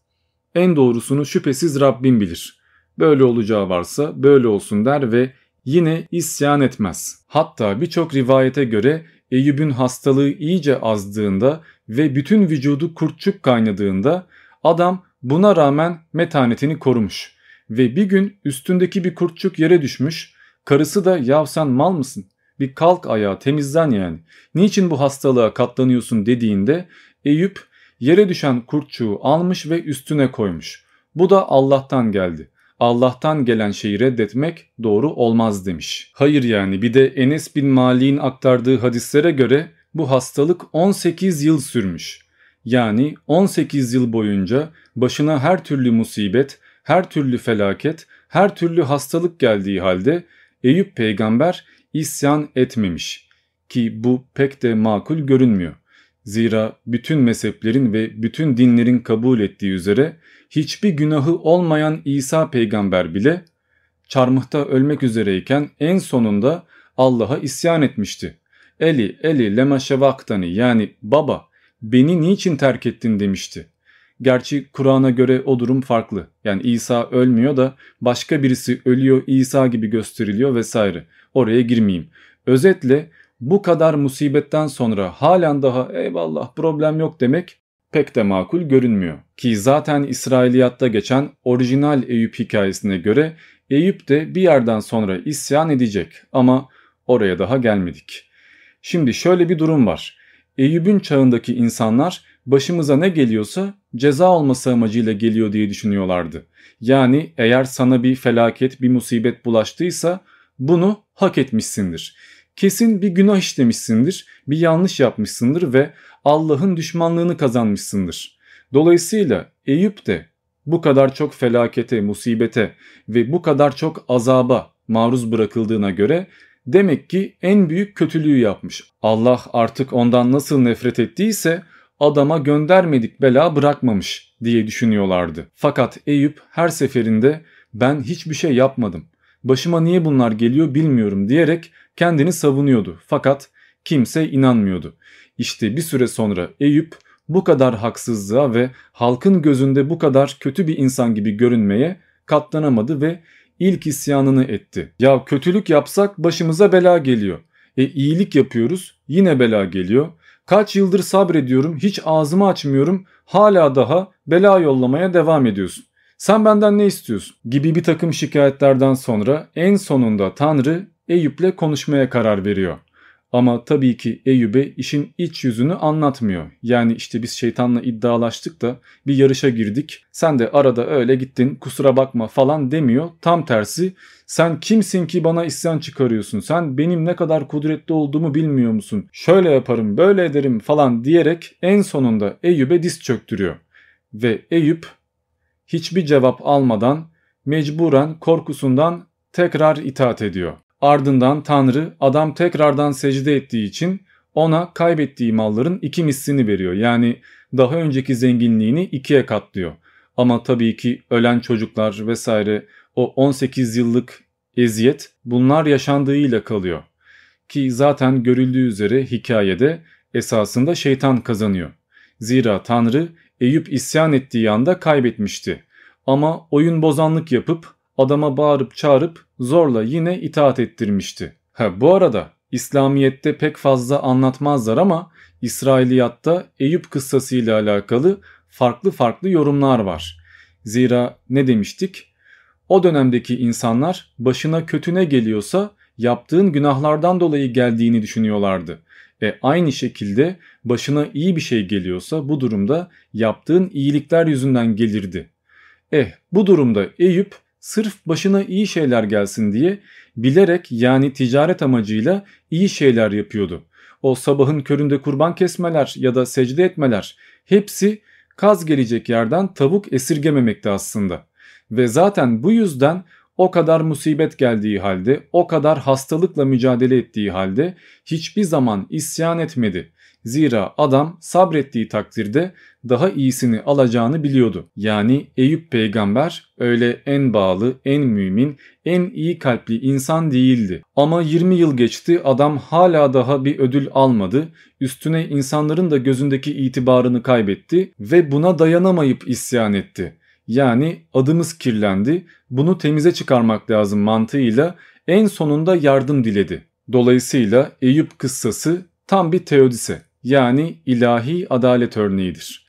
En doğrusunu şüphesiz Rabbim bilir. Böyle olacağı varsa böyle olsun der ve yine isyan etmez. Hatta birçok rivayete göre Eyüp'ün hastalığı iyice azdığında ve bütün vücudu kurtçuk kaynadığında adam buna rağmen metanetini korumuş. Ve bir gün üstündeki bir kurtçuk yere düşmüş Karısı da yav sen mal mısın? Bir kalk ayağa temizlen yani. Niçin bu hastalığa katlanıyorsun dediğinde Eyüp yere düşen kurtçuğu almış ve üstüne koymuş. Bu da Allah'tan geldi. Allah'tan gelen şeyi reddetmek doğru olmaz demiş. Hayır yani bir de Enes bin Malik'in aktardığı hadislere göre bu hastalık 18 yıl sürmüş. Yani 18 yıl boyunca başına her türlü musibet, her türlü felaket, her türlü hastalık geldiği halde Eyüp peygamber isyan etmemiş ki bu pek de makul görünmüyor. Zira bütün mezheplerin ve bütün dinlerin kabul ettiği üzere hiçbir günahı olmayan İsa peygamber bile çarmıhta ölmek üzereyken en sonunda Allah'a isyan etmişti. Eli eli lema şevaktani yani baba beni niçin terk ettin demişti. Gerçi Kur'an'a göre o durum farklı. Yani İsa ölmüyor da başka birisi ölüyor İsa gibi gösteriliyor vesaire. Oraya girmeyeyim. Özetle bu kadar musibetten sonra halen daha eyvallah problem yok demek pek de makul görünmüyor. Ki zaten İsrailiyatta geçen orijinal Eyüp hikayesine göre Eyüp de bir yerden sonra isyan edecek ama oraya daha gelmedik. Şimdi şöyle bir durum var. Eyüp'ün çağındaki insanlar başımıza ne geliyorsa ceza olması amacıyla geliyor diye düşünüyorlardı. Yani eğer sana bir felaket, bir musibet bulaştıysa bunu hak etmişsindir. Kesin bir günah işlemişsindir, bir yanlış yapmışsındır ve Allah'ın düşmanlığını kazanmışsındır. Dolayısıyla Eyüp de bu kadar çok felakete, musibete ve bu kadar çok azaba maruz bırakıldığına göre demek ki en büyük kötülüğü yapmış. Allah artık ondan nasıl nefret ettiyse adama göndermedik bela bırakmamış diye düşünüyorlardı. Fakat Eyüp her seferinde ben hiçbir şey yapmadım. Başıma niye bunlar geliyor bilmiyorum diyerek kendini savunuyordu. Fakat kimse inanmıyordu. İşte bir süre sonra Eyüp bu kadar haksızlığa ve halkın gözünde bu kadar kötü bir insan gibi görünmeye katlanamadı ve ilk isyanını etti. Ya kötülük yapsak başımıza bela geliyor. E iyilik yapıyoruz yine bela geliyor. Kaç yıldır sabrediyorum, hiç ağzımı açmıyorum, hala daha bela yollamaya devam ediyorsun. Sen benden ne istiyorsun? Gibi bir takım şikayetlerden sonra en sonunda Tanrı Eyüp'le konuşmaya karar veriyor. Ama tabii ki Eyüp'e işin iç yüzünü anlatmıyor. Yani işte biz şeytanla iddialaştık da bir yarışa girdik. Sen de arada öyle gittin kusura bakma falan demiyor. Tam tersi sen kimsin ki bana isyan çıkarıyorsun? Sen benim ne kadar kudretli olduğumu bilmiyor musun? Şöyle yaparım böyle ederim falan diyerek en sonunda Eyüp'e diz çöktürüyor. Ve Eyüp hiçbir cevap almadan mecburen korkusundan tekrar itaat ediyor. Ardından Tanrı adam tekrardan secde ettiği için ona kaybettiği malların iki mislini veriyor. Yani daha önceki zenginliğini ikiye katlıyor. Ama tabii ki ölen çocuklar vesaire o 18 yıllık eziyet bunlar yaşandığıyla kalıyor. Ki zaten görüldüğü üzere hikayede esasında şeytan kazanıyor. Zira Tanrı Eyüp isyan ettiği anda kaybetmişti. Ama oyun bozanlık yapıp adama bağırıp çağırıp zorla yine itaat ettirmişti. Ha bu arada İslamiyet'te pek fazla anlatmazlar ama İsrailiyatta Eyüp kıssası ile alakalı farklı farklı yorumlar var. Zira ne demiştik? O dönemdeki insanlar başına kötü ne geliyorsa yaptığın günahlardan dolayı geldiğini düşünüyorlardı. E aynı şekilde başına iyi bir şey geliyorsa bu durumda yaptığın iyilikler yüzünden gelirdi. Eh bu durumda Eyüp sırf başına iyi şeyler gelsin diye bilerek yani ticaret amacıyla iyi şeyler yapıyordu. O sabahın köründe kurban kesmeler ya da secde etmeler hepsi kaz gelecek yerden tavuk esirgememekte aslında. Ve zaten bu yüzden o kadar musibet geldiği halde, o kadar hastalıkla mücadele ettiği halde hiçbir zaman isyan etmedi. Zira adam sabrettiği takdirde daha iyisini alacağını biliyordu. Yani Eyüp peygamber öyle en bağlı, en mümin, en iyi kalpli insan değildi. Ama 20 yıl geçti adam hala daha bir ödül almadı. Üstüne insanların da gözündeki itibarını kaybetti ve buna dayanamayıp isyan etti. Yani adımız kirlendi, bunu temize çıkarmak lazım mantığıyla en sonunda yardım diledi. Dolayısıyla Eyüp kıssası tam bir teodise yani ilahi adalet örneğidir.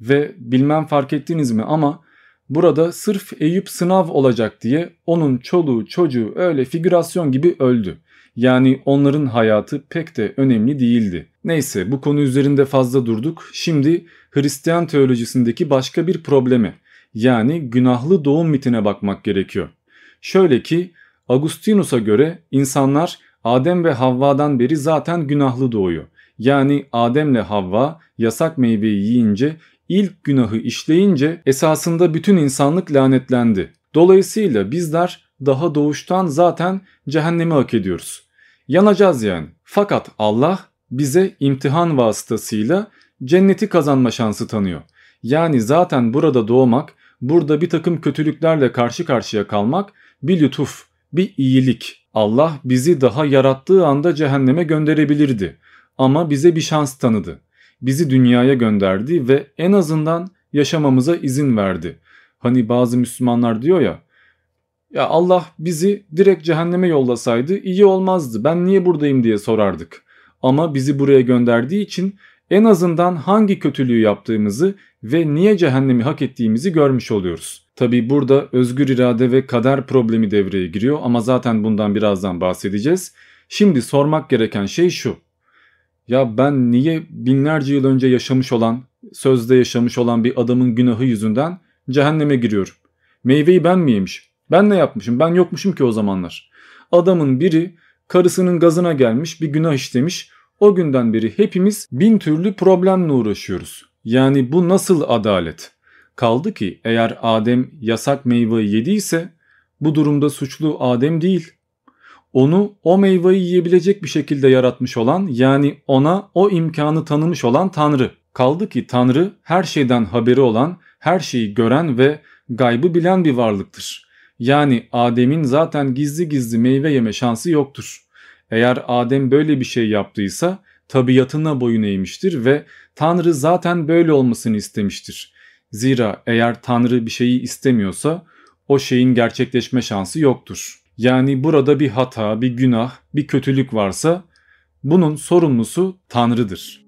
Ve bilmem fark ettiniz mi ama burada sırf Eyüp sınav olacak diye onun çoluğu çocuğu öyle figürasyon gibi öldü. Yani onların hayatı pek de önemli değildi. Neyse bu konu üzerinde fazla durduk. Şimdi Hristiyan teolojisindeki başka bir probleme yani günahlı doğum mitine bakmak gerekiyor. Şöyle ki Agustinus'a göre insanlar Adem ve Havva'dan beri zaten günahlı doğuyor. Yani Adem'le Havva yasak meyveyi yiyince ilk günahı işleyince esasında bütün insanlık lanetlendi. Dolayısıyla bizler daha doğuştan zaten cehennemi hak ediyoruz. Yanacağız yani. Fakat Allah bize imtihan vasıtasıyla cenneti kazanma şansı tanıyor. Yani zaten burada doğmak, burada bir takım kötülüklerle karşı karşıya kalmak bir lütuf, bir iyilik. Allah bizi daha yarattığı anda cehenneme gönderebilirdi. Ama bize bir şans tanıdı. Bizi dünyaya gönderdi ve en azından yaşamamıza izin verdi. Hani bazı Müslümanlar diyor ya, ya Allah bizi direkt cehenneme yollasaydı iyi olmazdı. Ben niye buradayım diye sorardık. Ama bizi buraya gönderdiği için en azından hangi kötülüğü yaptığımızı ve niye cehennemi hak ettiğimizi görmüş oluyoruz. Tabi burada özgür irade ve kader problemi devreye giriyor ama zaten bundan birazdan bahsedeceğiz. Şimdi sormak gereken şey şu. Ya ben niye binlerce yıl önce yaşamış olan, sözde yaşamış olan bir adamın günahı yüzünden cehenneme giriyorum? Meyveyi ben mi yemişim? Ben ne yapmışım? Ben yokmuşum ki o zamanlar. Adamın biri karısının gazına gelmiş bir günah işlemiş. O günden beri hepimiz bin türlü problemle uğraşıyoruz. Yani bu nasıl adalet? Kaldı ki eğer Adem yasak meyveyi yediyse bu durumda suçlu Adem değil. Onu o meyveyi yiyebilecek bir şekilde yaratmış olan yani ona o imkanı tanımış olan Tanrı. Kaldı ki Tanrı her şeyden haberi olan, her şeyi gören ve gaybı bilen bir varlıktır. Yani Adem'in zaten gizli gizli meyve yeme şansı yoktur. Eğer Adem böyle bir şey yaptıysa tabiatına boyun eğmiştir ve Tanrı zaten böyle olmasını istemiştir. Zira eğer Tanrı bir şeyi istemiyorsa o şeyin gerçekleşme şansı yoktur. Yani burada bir hata, bir günah, bir kötülük varsa bunun sorumlusu Tanrı'dır.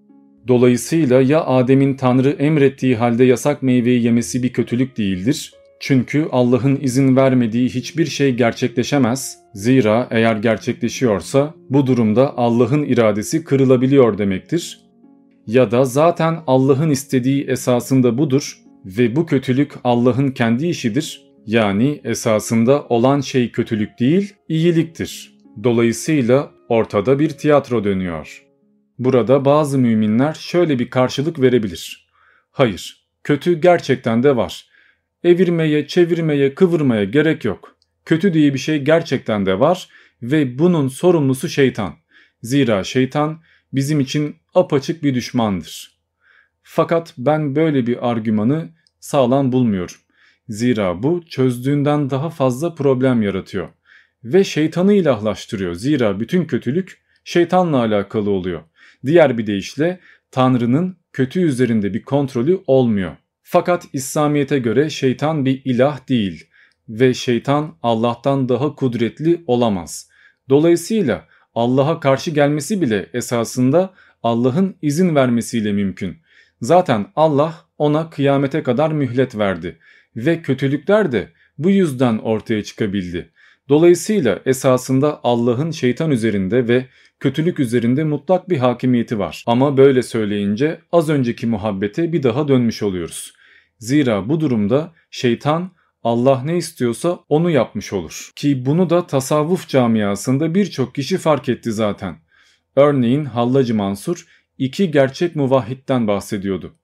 Dolayısıyla ya Adem'in Tanrı emrettiği halde yasak meyveyi yemesi bir kötülük değildir. Çünkü Allah'ın izin vermediği hiçbir şey gerçekleşemez. Zira eğer gerçekleşiyorsa bu durumda Allah'ın iradesi kırılabiliyor demektir. Ya da zaten Allah'ın istediği esasında budur ve bu kötülük Allah'ın kendi işidir yani esasında olan şey kötülük değil, iyiliktir. Dolayısıyla ortada bir tiyatro dönüyor. Burada bazı müminler şöyle bir karşılık verebilir. Hayır, kötü gerçekten de var. Evirmeye, çevirmeye, kıvırmaya gerek yok. Kötü diye bir şey gerçekten de var ve bunun sorumlusu şeytan. Zira şeytan bizim için apaçık bir düşmandır. Fakat ben böyle bir argümanı sağlam bulmuyorum. Zira bu çözdüğünden daha fazla problem yaratıyor. Ve şeytanı ilahlaştırıyor. Zira bütün kötülük şeytanla alakalı oluyor. Diğer bir deyişle Tanrı'nın kötü üzerinde bir kontrolü olmuyor. Fakat İslamiyet'e göre şeytan bir ilah değil ve şeytan Allah'tan daha kudretli olamaz. Dolayısıyla Allah'a karşı gelmesi bile esasında Allah'ın izin vermesiyle mümkün. Zaten Allah ona kıyamete kadar mühlet verdi ve kötülükler de bu yüzden ortaya çıkabildi. Dolayısıyla esasında Allah'ın şeytan üzerinde ve kötülük üzerinde mutlak bir hakimiyeti var. Ama böyle söyleyince az önceki muhabbete bir daha dönmüş oluyoruz. Zira bu durumda şeytan Allah ne istiyorsa onu yapmış olur. Ki bunu da tasavvuf camiasında birçok kişi fark etti zaten. Örneğin Hallacı Mansur iki gerçek muvahhidden bahsediyordu.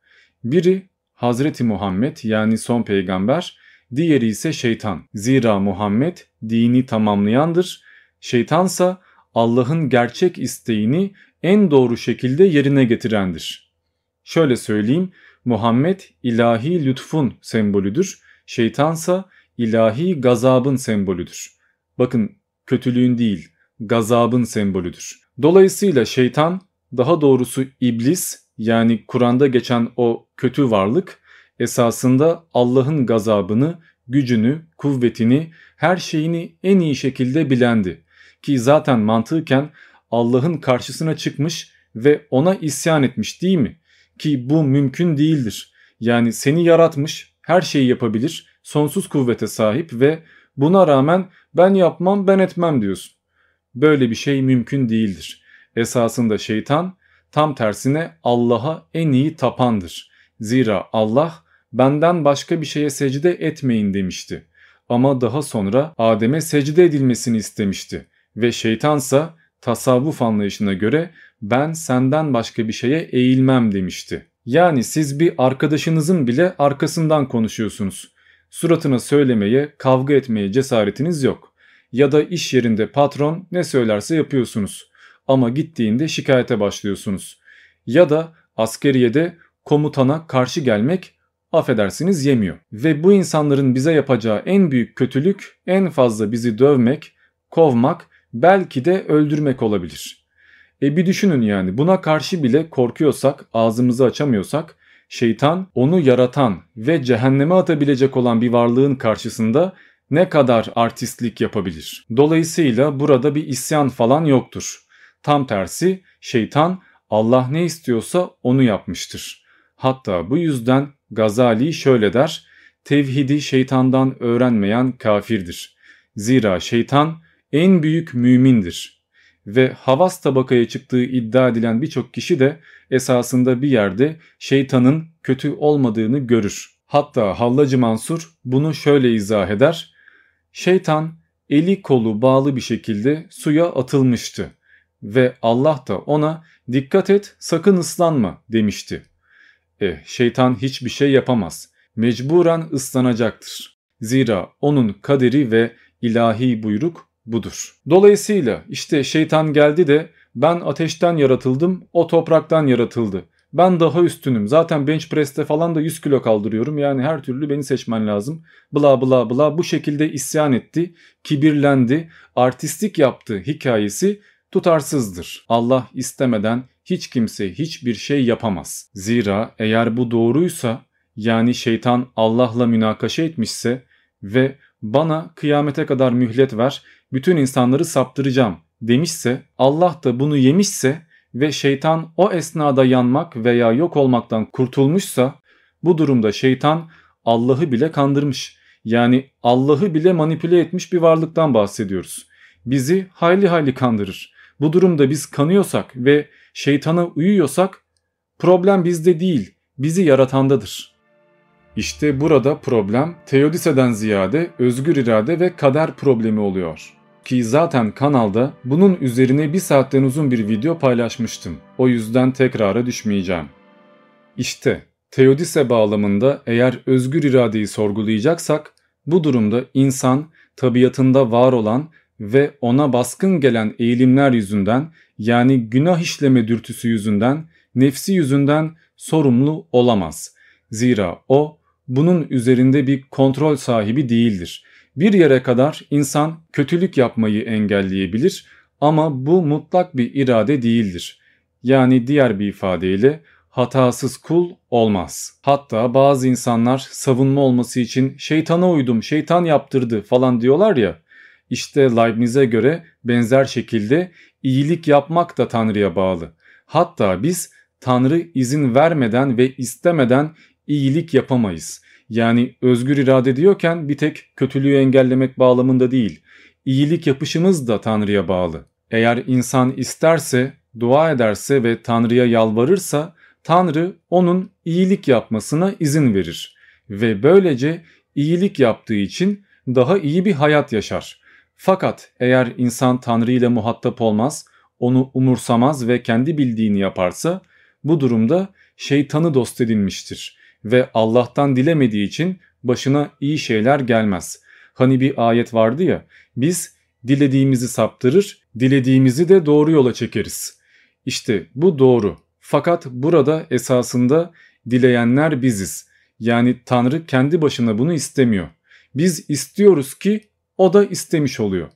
Biri Hazreti Muhammed yani son peygamber, diğeri ise şeytan. Zira Muhammed dini tamamlayandır, şeytansa Allah'ın gerçek isteğini en doğru şekilde yerine getirendir. Şöyle söyleyeyim, Muhammed ilahi lütfun sembolüdür, şeytansa ilahi gazabın sembolüdür. Bakın kötülüğün değil, gazabın sembolüdür. Dolayısıyla şeytan, daha doğrusu iblis yani Kur'an'da geçen o kötü varlık esasında Allah'ın gazabını, gücünü, kuvvetini, her şeyini en iyi şekilde bilendi. Ki zaten mantıken Allah'ın karşısına çıkmış ve ona isyan etmiş değil mi? Ki bu mümkün değildir. Yani seni yaratmış, her şeyi yapabilir, sonsuz kuvvete sahip ve buna rağmen ben yapmam ben etmem diyorsun. Böyle bir şey mümkün değildir. Esasında şeytan tam tersine Allah'a en iyi tapandır. Zira Allah benden başka bir şeye secde etmeyin demişti. Ama daha sonra Adem'e secde edilmesini istemişti ve şeytansa tasavvuf anlayışına göre ben senden başka bir şeye eğilmem demişti. Yani siz bir arkadaşınızın bile arkasından konuşuyorsunuz. Suratına söylemeye, kavga etmeye cesaretiniz yok. Ya da iş yerinde patron ne söylerse yapıyorsunuz. Ama gittiğinde şikayete başlıyorsunuz. Ya da askeriyede komutana karşı gelmek affedersiniz yemiyor. Ve bu insanların bize yapacağı en büyük kötülük en fazla bizi dövmek, kovmak, belki de öldürmek olabilir. E bir düşünün yani buna karşı bile korkuyorsak, ağzımızı açamıyorsak şeytan onu yaratan ve cehenneme atabilecek olan bir varlığın karşısında ne kadar artistlik yapabilir? Dolayısıyla burada bir isyan falan yoktur. Tam tersi şeytan Allah ne istiyorsa onu yapmıştır. Hatta bu yüzden Gazali şöyle der, tevhidi şeytandan öğrenmeyen kafirdir. Zira şeytan en büyük mümindir. Ve havas tabakaya çıktığı iddia edilen birçok kişi de esasında bir yerde şeytanın kötü olmadığını görür. Hatta Hallacı Mansur bunu şöyle izah eder. Şeytan eli kolu bağlı bir şekilde suya atılmıştı ve Allah da ona dikkat et sakın ıslanma demişti. E şeytan hiçbir şey yapamaz. Mecburen ıslanacaktır. Zira onun kaderi ve ilahi buyruk budur. Dolayısıyla işte şeytan geldi de ben ateşten yaratıldım, o topraktan yaratıldı. Ben daha üstünüm. Zaten bench press'te falan da 100 kilo kaldırıyorum. Yani her türlü beni seçmen lazım. Bla bla bla bu şekilde isyan etti, kibirlendi, artistik yaptı hikayesi tutarsızdır. Allah istemeden hiç kimse hiçbir şey yapamaz. Zira eğer bu doğruysa yani şeytan Allah'la münakaşa etmişse ve bana kıyamete kadar mühlet ver bütün insanları saptıracağım demişse Allah da bunu yemişse ve şeytan o esnada yanmak veya yok olmaktan kurtulmuşsa bu durumda şeytan Allah'ı bile kandırmış. Yani Allah'ı bile manipüle etmiş bir varlıktan bahsediyoruz. Bizi hayli hayli kandırır. Bu durumda biz kanıyorsak ve şeytana uyuyorsak problem bizde değil, bizi yaratandadır. İşte burada problem teodiseden ziyade özgür irade ve kader problemi oluyor. Ki zaten kanalda bunun üzerine bir saatten uzun bir video paylaşmıştım. O yüzden tekrara düşmeyeceğim. İşte teodise bağlamında eğer özgür iradeyi sorgulayacaksak bu durumda insan tabiatında var olan ve ona baskın gelen eğilimler yüzünden yani günah işleme dürtüsü yüzünden, nefsi yüzünden sorumlu olamaz. Zira o bunun üzerinde bir kontrol sahibi değildir. Bir yere kadar insan kötülük yapmayı engelleyebilir ama bu mutlak bir irade değildir. Yani diğer bir ifadeyle hatasız kul olmaz. Hatta bazı insanlar savunma olması için şeytana uydum, şeytan yaptırdı falan diyorlar ya. İşte Leibniz'e göre benzer şekilde iyilik yapmak da Tanrı'ya bağlı. Hatta biz Tanrı izin vermeden ve istemeden iyilik yapamayız. Yani özgür irade diyorken bir tek kötülüğü engellemek bağlamında değil. İyilik yapışımız da Tanrı'ya bağlı. Eğer insan isterse, dua ederse ve Tanrı'ya yalvarırsa Tanrı onun iyilik yapmasına izin verir ve böylece iyilik yaptığı için daha iyi bir hayat yaşar. Fakat eğer insan Tanrı ile muhatap olmaz, onu umursamaz ve kendi bildiğini yaparsa bu durumda şeytanı dost edinmiştir ve Allah'tan dilemediği için başına iyi şeyler gelmez. Hani bir ayet vardı ya biz dilediğimizi saptırır, dilediğimizi de doğru yola çekeriz. İşte bu doğru. Fakat burada esasında dileyenler biziz. Yani Tanrı kendi başına bunu istemiyor. Biz istiyoruz ki o da istemiş oluyor.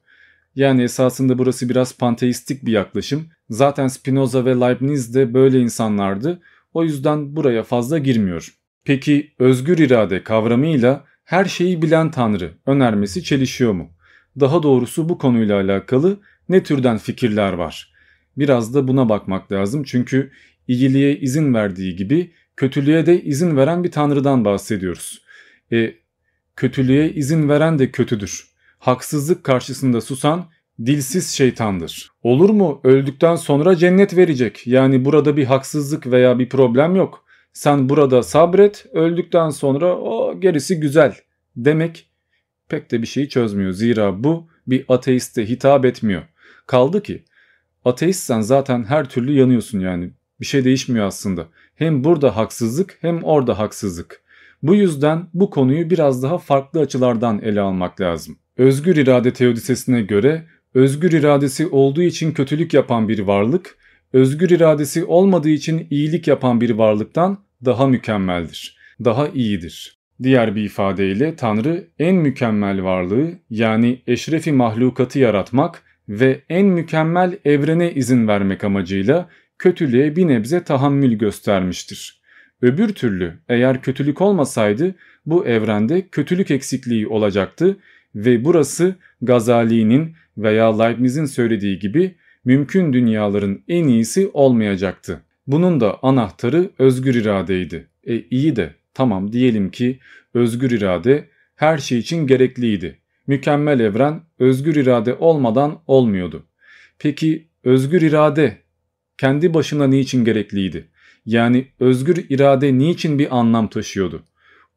Yani esasında burası biraz panteistik bir yaklaşım. Zaten Spinoza ve Leibniz de böyle insanlardı. O yüzden buraya fazla girmiyor. Peki özgür irade kavramıyla her şeyi bilen Tanrı önermesi çelişiyor mu? Daha doğrusu bu konuyla alakalı ne türden fikirler var? Biraz da buna bakmak lazım çünkü iyiliğe izin verdiği gibi kötülüğe de izin veren bir tanrıdan bahsediyoruz. E, kötülüğe izin veren de kötüdür. Haksızlık karşısında susan dilsiz şeytandır. Olur mu öldükten sonra cennet verecek. Yani burada bir haksızlık veya bir problem yok. Sen burada sabret öldükten sonra o gerisi güzel demek pek de bir şeyi çözmüyor. Zira bu bir ateiste hitap etmiyor. Kaldı ki ateistsen zaten her türlü yanıyorsun yani. Bir şey değişmiyor aslında. Hem burada haksızlık hem orada haksızlık. Bu yüzden bu konuyu biraz daha farklı açılardan ele almak lazım. Özgür irade teodisesine göre özgür iradesi olduğu için kötülük yapan bir varlık, özgür iradesi olmadığı için iyilik yapan bir varlıktan daha mükemmeldir, daha iyidir. Diğer bir ifadeyle Tanrı en mükemmel varlığı yani eşrefi mahlukatı yaratmak ve en mükemmel evrene izin vermek amacıyla kötülüğe bir nebze tahammül göstermiştir. Öbür türlü eğer kötülük olmasaydı bu evrende kötülük eksikliği olacaktı ve burası Gazali'nin veya Leibniz'in söylediği gibi mümkün dünyaların en iyisi olmayacaktı. Bunun da anahtarı özgür iradeydi. E iyi de tamam diyelim ki özgür irade her şey için gerekliydi. Mükemmel evren özgür irade olmadan olmuyordu. Peki özgür irade kendi başına niçin gerekliydi? Yani özgür irade niçin bir anlam taşıyordu?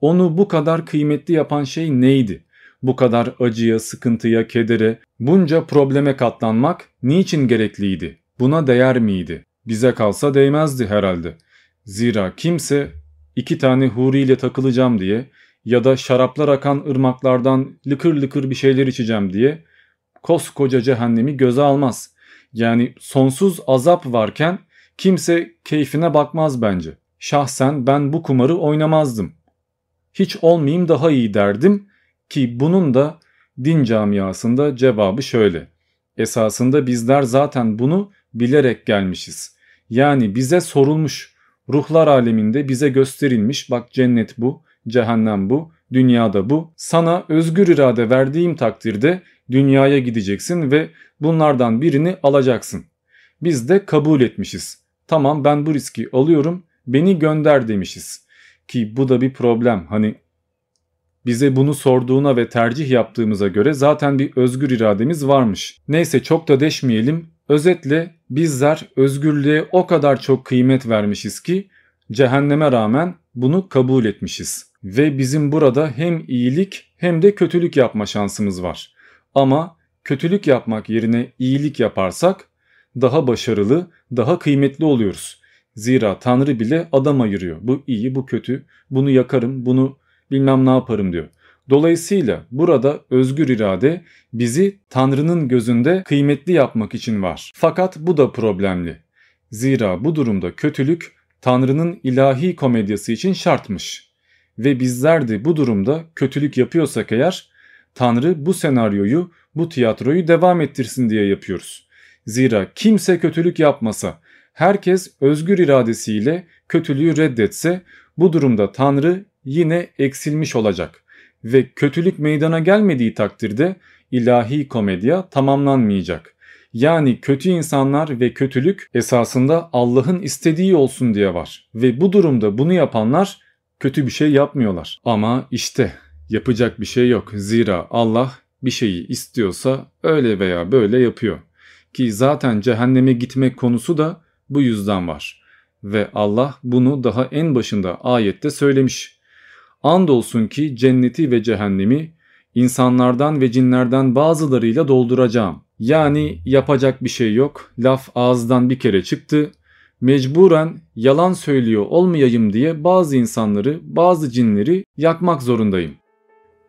Onu bu kadar kıymetli yapan şey neydi? Bu kadar acıya, sıkıntıya, kedere, bunca probleme katlanmak niçin gerekliydi? Buna değer miydi? Bize kalsa değmezdi herhalde. Zira kimse iki tane huriyle takılacağım diye ya da şaraplar akan ırmaklardan lıkır lıkır bir şeyler içeceğim diye koskoca cehennemi göze almaz. Yani sonsuz azap varken kimse keyfine bakmaz bence. Şahsen ben bu kumarı oynamazdım. Hiç olmayayım daha iyi derdim ki bunun da din camiasında cevabı şöyle. Esasında bizler zaten bunu bilerek gelmişiz. Yani bize sorulmuş, ruhlar aleminde bize gösterilmiş bak cennet bu, cehennem bu, dünyada bu. Sana özgür irade verdiğim takdirde dünyaya gideceksin ve bunlardan birini alacaksın. Biz de kabul etmişiz. Tamam ben bu riski alıyorum, beni gönder demişiz. Ki bu da bir problem. Hani bize bunu sorduğuna ve tercih yaptığımıza göre zaten bir özgür irademiz varmış. Neyse çok da deşmeyelim. Özetle bizler özgürlüğe o kadar çok kıymet vermişiz ki cehenneme rağmen bunu kabul etmişiz. Ve bizim burada hem iyilik hem de kötülük yapma şansımız var. Ama kötülük yapmak yerine iyilik yaparsak daha başarılı, daha kıymetli oluyoruz. Zira Tanrı bile adam ayırıyor. Bu iyi, bu kötü, bunu yakarım, bunu bilmem ne yaparım diyor. Dolayısıyla burada özgür irade bizi Tanrı'nın gözünde kıymetli yapmak için var. Fakat bu da problemli. Zira bu durumda kötülük Tanrı'nın ilahi komedyası için şartmış. Ve bizler de bu durumda kötülük yapıyorsak eğer Tanrı bu senaryoyu, bu tiyatroyu devam ettirsin diye yapıyoruz. Zira kimse kötülük yapmasa, herkes özgür iradesiyle kötülüğü reddetse bu durumda Tanrı yine eksilmiş olacak ve kötülük meydana gelmediği takdirde ilahi komedya tamamlanmayacak. Yani kötü insanlar ve kötülük esasında Allah'ın istediği olsun diye var ve bu durumda bunu yapanlar kötü bir şey yapmıyorlar. Ama işte yapacak bir şey yok. Zira Allah bir şeyi istiyorsa öyle veya böyle yapıyor. Ki zaten cehenneme gitmek konusu da bu yüzden var. Ve Allah bunu daha en başında ayette söylemiş. Andolsun ki cenneti ve cehennemi insanlardan ve cinlerden bazılarıyla dolduracağım. Yani yapacak bir şey yok. Laf ağızdan bir kere çıktı. Mecburen yalan söylüyor olmayayım diye bazı insanları, bazı cinleri yakmak zorundayım.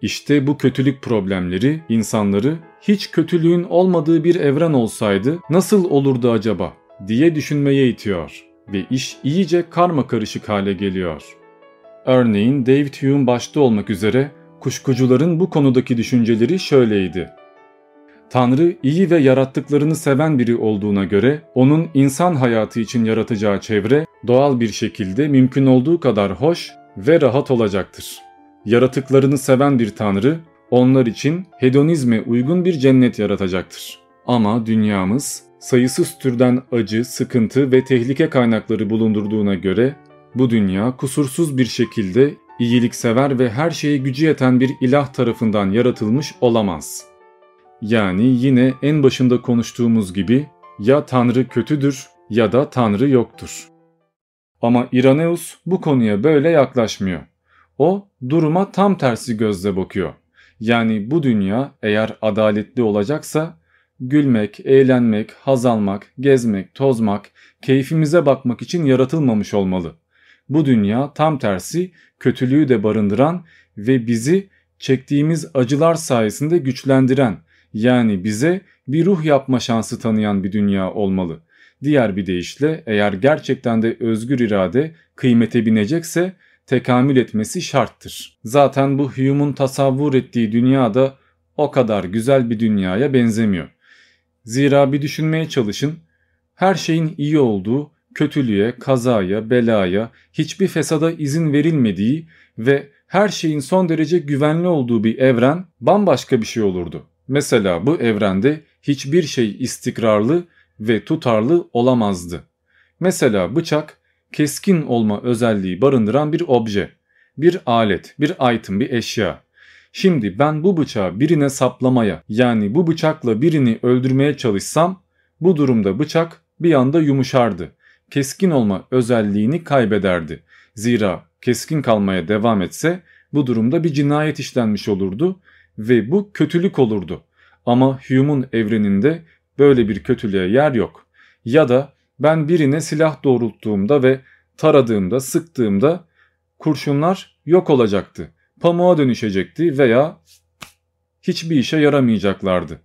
İşte bu kötülük problemleri insanları hiç kötülüğün olmadığı bir evren olsaydı nasıl olurdu acaba diye düşünmeye itiyor ve iş iyice karma karışık hale geliyor. Örneğin David Hume başta olmak üzere kuşkucuların bu konudaki düşünceleri şöyleydi. Tanrı iyi ve yarattıklarını seven biri olduğuna göre onun insan hayatı için yaratacağı çevre doğal bir şekilde mümkün olduğu kadar hoş ve rahat olacaktır. Yaratıklarını seven bir Tanrı onlar için hedonizme uygun bir cennet yaratacaktır. Ama dünyamız sayısız türden acı, sıkıntı ve tehlike kaynakları bulundurduğuna göre bu dünya kusursuz bir şekilde iyiliksever ve her şeye gücü yeten bir ilah tarafından yaratılmış olamaz. Yani yine en başında konuştuğumuz gibi ya Tanrı kötüdür ya da Tanrı yoktur. Ama Iraneus bu konuya böyle yaklaşmıyor. O duruma tam tersi gözle bakıyor. Yani bu dünya eğer adaletli olacaksa gülmek, eğlenmek, haz almak, gezmek, tozmak, keyfimize bakmak için yaratılmamış olmalı. Bu dünya tam tersi kötülüğü de barındıran ve bizi çektiğimiz acılar sayesinde güçlendiren yani bize bir ruh yapma şansı tanıyan bir dünya olmalı. Diğer bir deyişle eğer gerçekten de özgür irade kıymete binecekse tekamül etmesi şarttır. Zaten bu Hume'un tasavvur ettiği dünya da o kadar güzel bir dünyaya benzemiyor. Zira bir düşünmeye çalışın. Her şeyin iyi olduğu, kötülüğe, kazaya, belaya, hiçbir fesada izin verilmediği ve her şeyin son derece güvenli olduğu bir evren bambaşka bir şey olurdu. Mesela bu evrende hiçbir şey istikrarlı ve tutarlı olamazdı. Mesela bıçak keskin olma özelliği barındıran bir obje, bir alet, bir item, bir eşya. Şimdi ben bu bıçağı birine saplamaya yani bu bıçakla birini öldürmeye çalışsam bu durumda bıçak bir anda yumuşardı. Keskin olma özelliğini kaybederdi. Zira keskin kalmaya devam etse bu durumda bir cinayet işlenmiş olurdu ve bu kötülük olurdu. Ama Hume'un evreninde böyle bir kötülüğe yer yok. Ya da ben birine silah doğrulttuğumda ve taradığımda, sıktığımda kurşunlar yok olacaktı. Pamuğa dönüşecekti veya hiçbir işe yaramayacaklardı.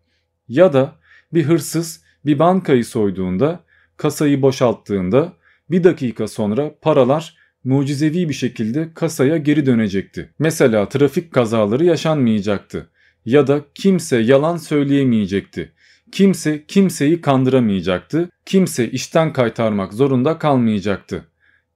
Ya da bir hırsız bir bankayı soyduğunda, kasayı boşalttığında bir dakika sonra paralar mucizevi bir şekilde kasaya geri dönecekti. Mesela trafik kazaları yaşanmayacaktı ya da kimse yalan söyleyemeyecekti. Kimse kimseyi kandıramayacaktı. Kimse işten kaytarmak zorunda kalmayacaktı.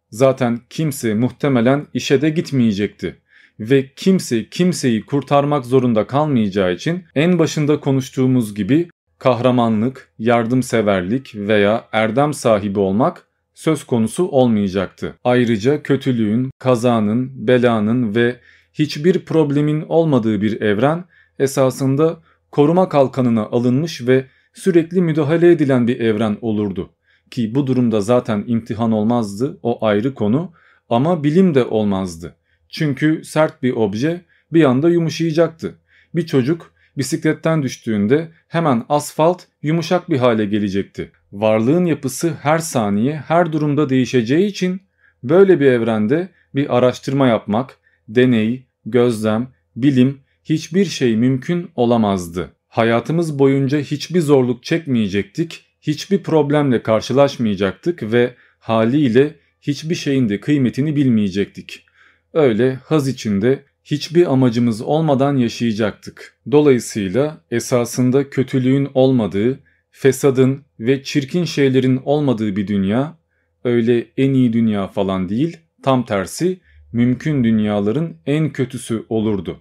Zaten kimse muhtemelen işe de gitmeyecekti ve kimse kimseyi kurtarmak zorunda kalmayacağı için en başında konuştuğumuz gibi kahramanlık, yardımseverlik veya erdem sahibi olmak söz konusu olmayacaktı. Ayrıca kötülüğün, kazanın, belanın ve hiçbir problemin olmadığı bir evren esasında koruma kalkanına alınmış ve sürekli müdahale edilen bir evren olurdu. Ki bu durumda zaten imtihan olmazdı o ayrı konu ama bilim de olmazdı. Çünkü sert bir obje bir anda yumuşayacaktı. Bir çocuk bisikletten düştüğünde hemen asfalt yumuşak bir hale gelecekti. Varlığın yapısı her saniye her durumda değişeceği için böyle bir evrende bir araştırma yapmak, deney, gözlem, bilim hiçbir şey mümkün olamazdı. Hayatımız boyunca hiçbir zorluk çekmeyecektik, hiçbir problemle karşılaşmayacaktık ve haliyle hiçbir şeyin de kıymetini bilmeyecektik. Öyle haz içinde hiçbir amacımız olmadan yaşayacaktık. Dolayısıyla esasında kötülüğün olmadığı, fesadın ve çirkin şeylerin olmadığı bir dünya, öyle en iyi dünya falan değil, tam tersi mümkün dünyaların en kötüsü olurdu.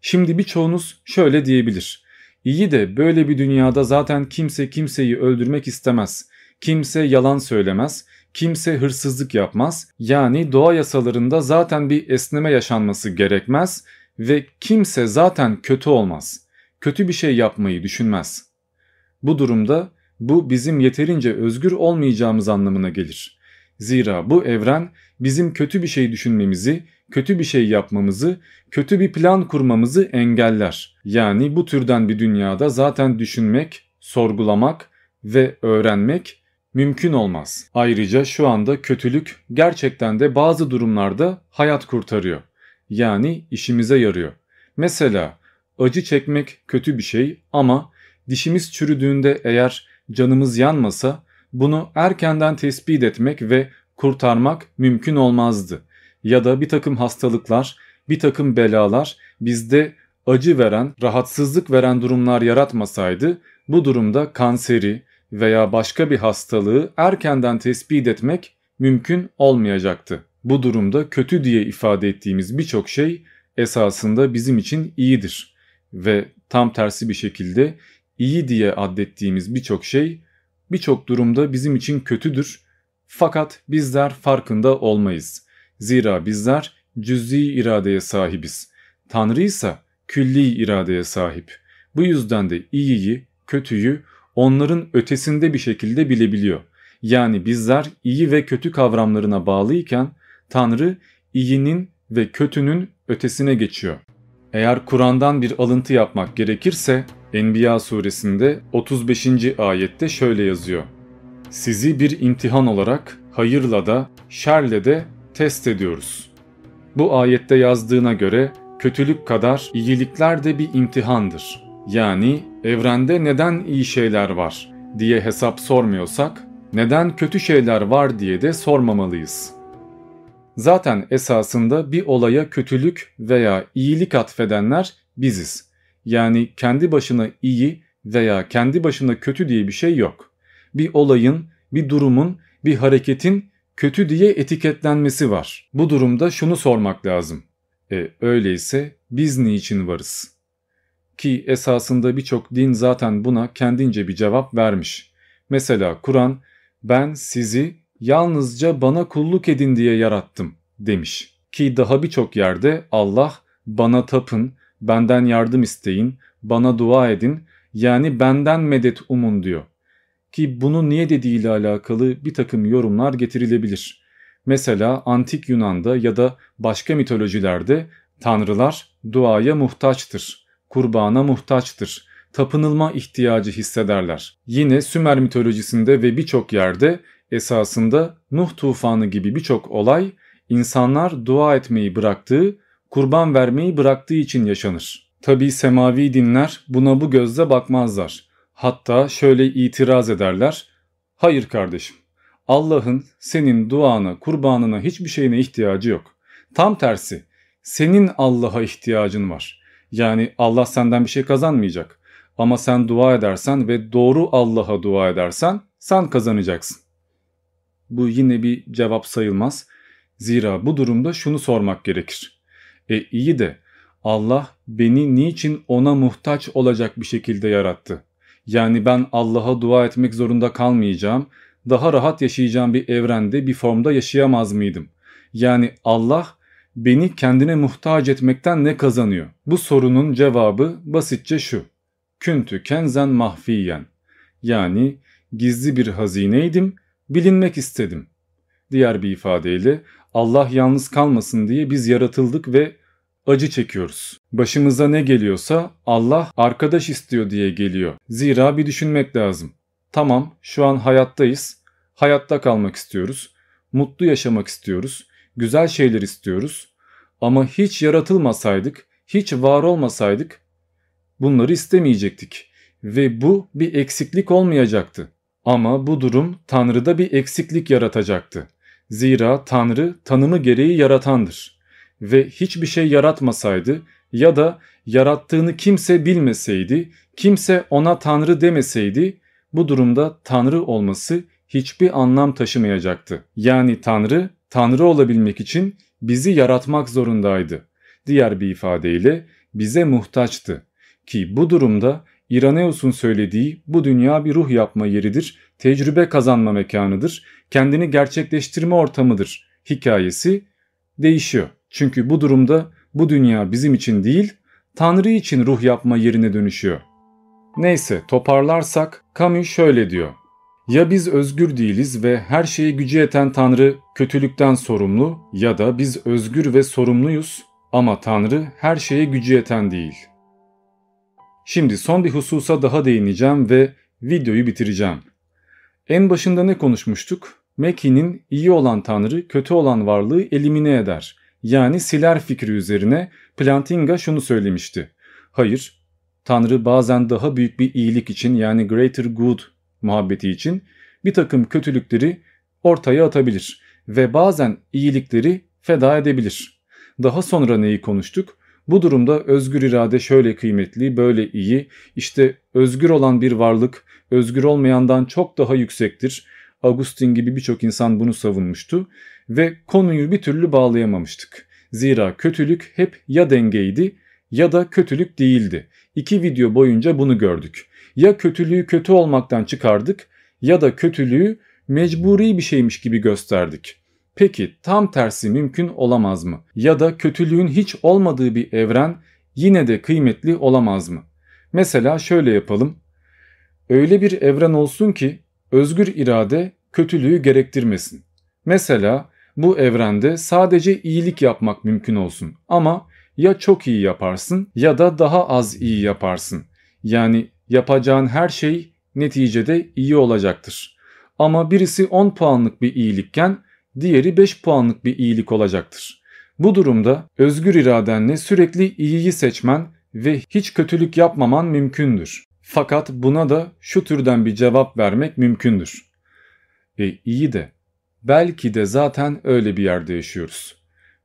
Şimdi birçoğunuz şöyle diyebilir. İyi de böyle bir dünyada zaten kimse kimseyi öldürmek istemez. Kimse yalan söylemez. Kimse hırsızlık yapmaz. Yani doğa yasalarında zaten bir esneme yaşanması gerekmez ve kimse zaten kötü olmaz. Kötü bir şey yapmayı düşünmez. Bu durumda bu bizim yeterince özgür olmayacağımız anlamına gelir. Zira bu evren bizim kötü bir şey düşünmemizi, kötü bir şey yapmamızı, kötü bir plan kurmamızı engeller. Yani bu türden bir dünyada zaten düşünmek, sorgulamak ve öğrenmek mümkün olmaz. Ayrıca şu anda kötülük gerçekten de bazı durumlarda hayat kurtarıyor. Yani işimize yarıyor. Mesela acı çekmek kötü bir şey ama dişimiz çürüdüğünde eğer canımız yanmasa bunu erkenden tespit etmek ve kurtarmak mümkün olmazdı. Ya da bir takım hastalıklar, bir takım belalar bizde acı veren, rahatsızlık veren durumlar yaratmasaydı bu durumda kanseri veya başka bir hastalığı erkenden tespit etmek mümkün olmayacaktı. Bu durumda kötü diye ifade ettiğimiz birçok şey esasında bizim için iyidir ve tam tersi bir şekilde iyi diye addettiğimiz birçok şey birçok durumda bizim için kötüdür fakat bizler farkında olmayız. Zira bizler cüz'i iradeye sahibiz. Tanrı ise külli iradeye sahip. Bu yüzden de iyiyi, kötüyü onların ötesinde bir şekilde bilebiliyor. Yani bizler iyi ve kötü kavramlarına bağlıyken Tanrı iyinin ve kötünün ötesine geçiyor. Eğer Kur'an'dan bir alıntı yapmak gerekirse Enbiya suresinde 35. ayette şöyle yazıyor. Sizi bir imtihan olarak hayırla da şerle de test ediyoruz. Bu ayette yazdığına göre kötülük kadar iyilikler de bir imtihandır. Yani evrende neden iyi şeyler var diye hesap sormuyorsak neden kötü şeyler var diye de sormamalıyız. Zaten esasında bir olaya kötülük veya iyilik atfedenler biziz. Yani kendi başına iyi veya kendi başına kötü diye bir şey yok. Bir olayın, bir durumun, bir hareketin kötü diye etiketlenmesi var. Bu durumda şunu sormak lazım. E öyleyse biz niçin varız? Ki esasında birçok din zaten buna kendince bir cevap vermiş. Mesela Kur'an ben sizi yalnızca bana kulluk edin diye yarattım demiş. Ki daha birçok yerde Allah bana tapın, benden yardım isteyin, bana dua edin yani benden medet umun diyor. Ki bunu niye dediğiyle alakalı bir takım yorumlar getirilebilir. Mesela antik Yunan'da ya da başka mitolojilerde tanrılar duaya muhtaçtır, kurbana muhtaçtır, tapınılma ihtiyacı hissederler. Yine Sümer mitolojisinde ve birçok yerde esasında Nuh tufanı gibi birçok olay insanlar dua etmeyi bıraktığı, kurban vermeyi bıraktığı için yaşanır. Tabi semavi dinler buna bu gözle bakmazlar. Hatta şöyle itiraz ederler. Hayır kardeşim, Allah'ın senin duana, kurbanına hiçbir şeyine ihtiyacı yok. Tam tersi, senin Allah'a ihtiyacın var. Yani Allah senden bir şey kazanmayacak. Ama sen dua edersen ve doğru Allah'a dua edersen sen kazanacaksın. Bu yine bir cevap sayılmaz. Zira bu durumda şunu sormak gerekir. E iyi de Allah beni niçin ona muhtaç olacak bir şekilde yarattı? Yani ben Allah'a dua etmek zorunda kalmayacağım, daha rahat yaşayacağım bir evrende bir formda yaşayamaz mıydım? Yani Allah beni kendine muhtaç etmekten ne kazanıyor? Bu sorunun cevabı basitçe şu. Küntü kenzen mahfiyen. Yani gizli bir hazineydim, bilinmek istedim. Diğer bir ifadeyle Allah yalnız kalmasın diye biz yaratıldık ve acı çekiyoruz. Başımıza ne geliyorsa Allah arkadaş istiyor diye geliyor. Zira bir düşünmek lazım. Tamam şu an hayattayız. Hayatta kalmak istiyoruz. Mutlu yaşamak istiyoruz. Güzel şeyler istiyoruz. Ama hiç yaratılmasaydık, hiç var olmasaydık bunları istemeyecektik. Ve bu bir eksiklik olmayacaktı. Ama bu durum Tanrı'da bir eksiklik yaratacaktı. Zira Tanrı tanımı gereği yaratandır ve hiçbir şey yaratmasaydı ya da yarattığını kimse bilmeseydi, kimse ona Tanrı demeseydi bu durumda Tanrı olması hiçbir anlam taşımayacaktı. Yani Tanrı, Tanrı olabilmek için bizi yaratmak zorundaydı. Diğer bir ifadeyle bize muhtaçtı. Ki bu durumda İraneus'un söylediği bu dünya bir ruh yapma yeridir, tecrübe kazanma mekanıdır, kendini gerçekleştirme ortamıdır hikayesi değişiyor. Çünkü bu durumda bu dünya bizim için değil, Tanrı için ruh yapma yerine dönüşüyor. Neyse toparlarsak Camus şöyle diyor. Ya biz özgür değiliz ve her şeyi gücü yeten Tanrı kötülükten sorumlu ya da biz özgür ve sorumluyuz ama Tanrı her şeye gücü yeten değil. Şimdi son bir hususa daha değineceğim ve videoyu bitireceğim. En başında ne konuşmuştuk? Mackey'nin iyi olan Tanrı kötü olan varlığı elimine eder. Yani siler fikri üzerine Plantinga şunu söylemişti. Hayır, Tanrı bazen daha büyük bir iyilik için yani greater good muhabbeti için bir takım kötülükleri ortaya atabilir ve bazen iyilikleri feda edebilir. Daha sonra neyi konuştuk? Bu durumda özgür irade şöyle kıymetli, böyle iyi, işte özgür olan bir varlık özgür olmayandan çok daha yüksektir. Augustin gibi birçok insan bunu savunmuştu ve konuyu bir türlü bağlayamamıştık. Zira kötülük hep ya dengeydi ya da kötülük değildi. İki video boyunca bunu gördük. Ya kötülüğü kötü olmaktan çıkardık ya da kötülüğü mecburi bir şeymiş gibi gösterdik. Peki tam tersi mümkün olamaz mı? Ya da kötülüğün hiç olmadığı bir evren yine de kıymetli olamaz mı? Mesela şöyle yapalım. Öyle bir evren olsun ki özgür irade kötülüğü gerektirmesin. Mesela bu evrende sadece iyilik yapmak mümkün olsun ama ya çok iyi yaparsın ya da daha az iyi yaparsın. Yani yapacağın her şey neticede iyi olacaktır. Ama birisi 10 puanlık bir iyilikken diğeri 5 puanlık bir iyilik olacaktır. Bu durumda özgür iradenle sürekli iyiyi seçmen ve hiç kötülük yapmaman mümkündür. Fakat buna da şu türden bir cevap vermek mümkündür. E iyi de belki de zaten öyle bir yerde yaşıyoruz.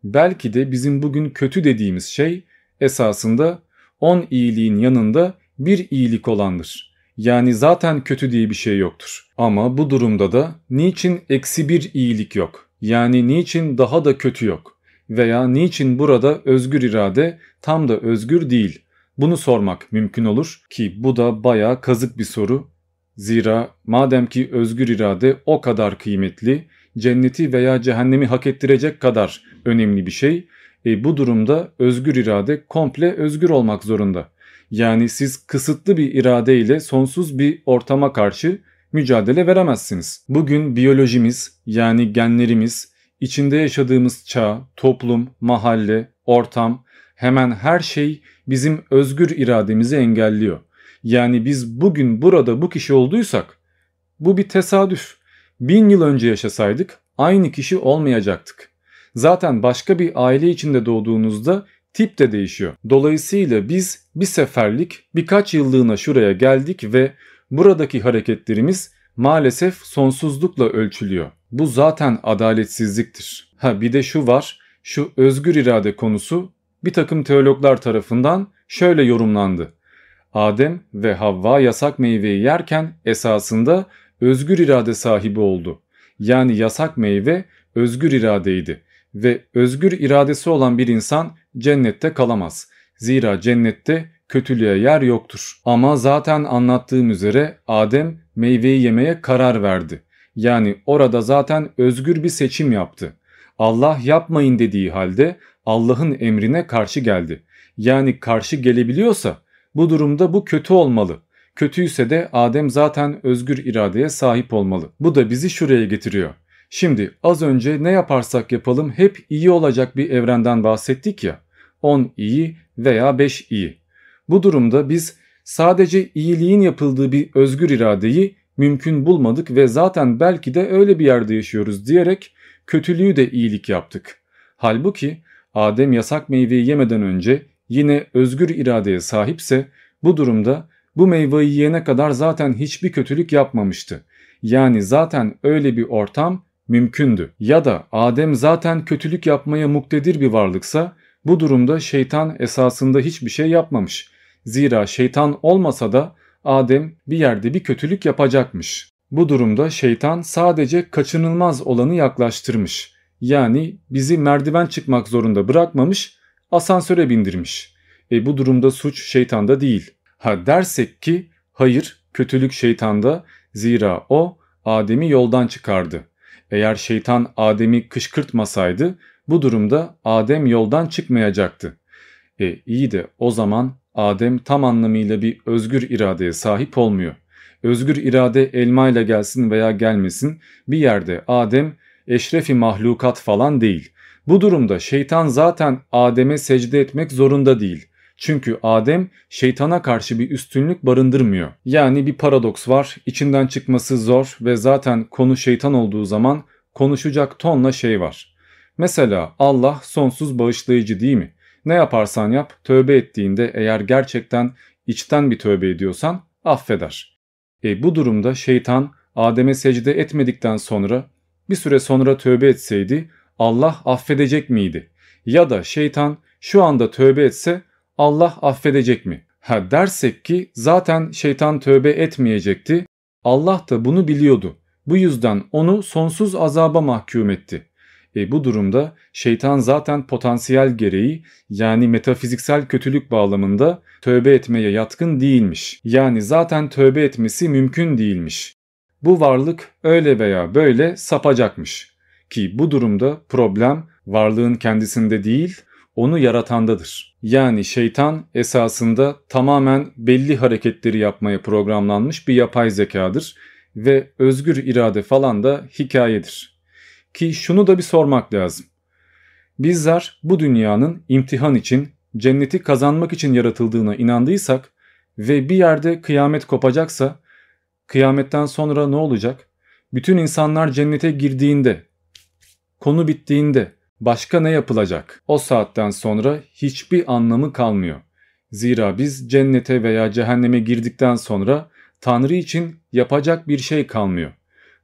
Belki de bizim bugün kötü dediğimiz şey esasında 10 iyiliğin yanında bir iyilik olandır. Yani zaten kötü diye bir şey yoktur. Ama bu durumda da niçin eksi bir iyilik yok? Yani niçin daha da kötü yok? Veya niçin burada özgür irade tam da özgür değil? Bunu sormak mümkün olur ki bu da baya kazık bir soru. Zira madem ki özgür irade o kadar kıymetli, cenneti veya cehennemi hak ettirecek kadar önemli bir şey, e bu durumda özgür irade komple özgür olmak zorunda. Yani siz kısıtlı bir irade ile sonsuz bir ortama karşı mücadele veremezsiniz. Bugün biyolojimiz yani genlerimiz, içinde yaşadığımız çağ, toplum, mahalle, ortam, hemen her şey bizim özgür irademizi engelliyor. Yani biz bugün burada bu kişi olduysak bu bir tesadüf. Bin yıl önce yaşasaydık aynı kişi olmayacaktık. Zaten başka bir aile içinde doğduğunuzda tip de değişiyor. Dolayısıyla biz bir seferlik birkaç yıllığına şuraya geldik ve buradaki hareketlerimiz maalesef sonsuzlukla ölçülüyor. Bu zaten adaletsizliktir. Ha bir de şu var, şu özgür irade konusu bir takım teologlar tarafından şöyle yorumlandı. Adem ve Havva yasak meyveyi yerken esasında özgür irade sahibi oldu. Yani yasak meyve özgür iradeydi ve özgür iradesi olan bir insan cennette kalamaz. Zira cennette kötülüğe yer yoktur. Ama zaten anlattığım üzere Adem meyveyi yemeye karar verdi. Yani orada zaten özgür bir seçim yaptı. Allah yapmayın dediği halde Allah'ın emrine karşı geldi. Yani karşı gelebiliyorsa bu durumda bu kötü olmalı. Kötüyse de Adem zaten özgür iradeye sahip olmalı. Bu da bizi şuraya getiriyor. Şimdi az önce ne yaparsak yapalım hep iyi olacak bir evrenden bahsettik ya. 10 iyi veya 5 iyi. Bu durumda biz sadece iyiliğin yapıldığı bir özgür iradeyi mümkün bulmadık ve zaten belki de öyle bir yerde yaşıyoruz diyerek kötülüğü de iyilik yaptık. Halbuki Adem yasak meyveyi yemeden önce yine özgür iradeye sahipse bu durumda bu meyveyi yiyene kadar zaten hiçbir kötülük yapmamıştı. Yani zaten öyle bir ortam mümkündü. Ya da Adem zaten kötülük yapmaya muktedir bir varlıksa bu durumda şeytan esasında hiçbir şey yapmamış. Zira şeytan olmasa da Adem bir yerde bir kötülük yapacakmış. Bu durumda şeytan sadece kaçınılmaz olanı yaklaştırmış. Yani bizi merdiven çıkmak zorunda bırakmamış, asansöre bindirmiş. E bu durumda suç şeytanda değil. Ha dersek ki hayır kötülük şeytanda zira o Adem'i yoldan çıkardı. Eğer şeytan Adem'i kışkırtmasaydı bu durumda Adem yoldan çıkmayacaktı. E iyi de o zaman Adem tam anlamıyla bir özgür iradeye sahip olmuyor. Özgür irade elmayla gelsin veya gelmesin bir yerde Adem eşrefi mahlukat falan değil. Bu durumda şeytan zaten Adem'e secde etmek zorunda değil. Çünkü Adem şeytana karşı bir üstünlük barındırmıyor. Yani bir paradoks var, içinden çıkması zor ve zaten konu şeytan olduğu zaman konuşacak tonla şey var. Mesela Allah sonsuz bağışlayıcı değil mi? Ne yaparsan yap tövbe ettiğinde eğer gerçekten içten bir tövbe ediyorsan affeder. E bu durumda şeytan Adem'e secde etmedikten sonra bir süre sonra tövbe etseydi Allah affedecek miydi? Ya da şeytan şu anda tövbe etse Allah affedecek mi? Ha dersek ki zaten şeytan tövbe etmeyecekti. Allah da bunu biliyordu. Bu yüzden onu sonsuz azaba mahkum etti. E bu durumda şeytan zaten potansiyel gereği yani metafiziksel kötülük bağlamında tövbe etmeye yatkın değilmiş. Yani zaten tövbe etmesi mümkün değilmiş. Bu varlık öyle veya böyle sapacakmış. Ki bu durumda problem varlığın kendisinde değil, onu yaratandadır. Yani şeytan esasında tamamen belli hareketleri yapmaya programlanmış bir yapay zekadır ve özgür irade falan da hikayedir. Ki şunu da bir sormak lazım. Bizler bu dünyanın imtihan için, cenneti kazanmak için yaratıldığına inandıysak ve bir yerde kıyamet kopacaksa, kıyametten sonra ne olacak? Bütün insanlar cennete girdiğinde, konu bittiğinde başka ne yapılacak? O saatten sonra hiçbir anlamı kalmıyor. Zira biz cennete veya cehenneme girdikten sonra Tanrı için yapacak bir şey kalmıyor.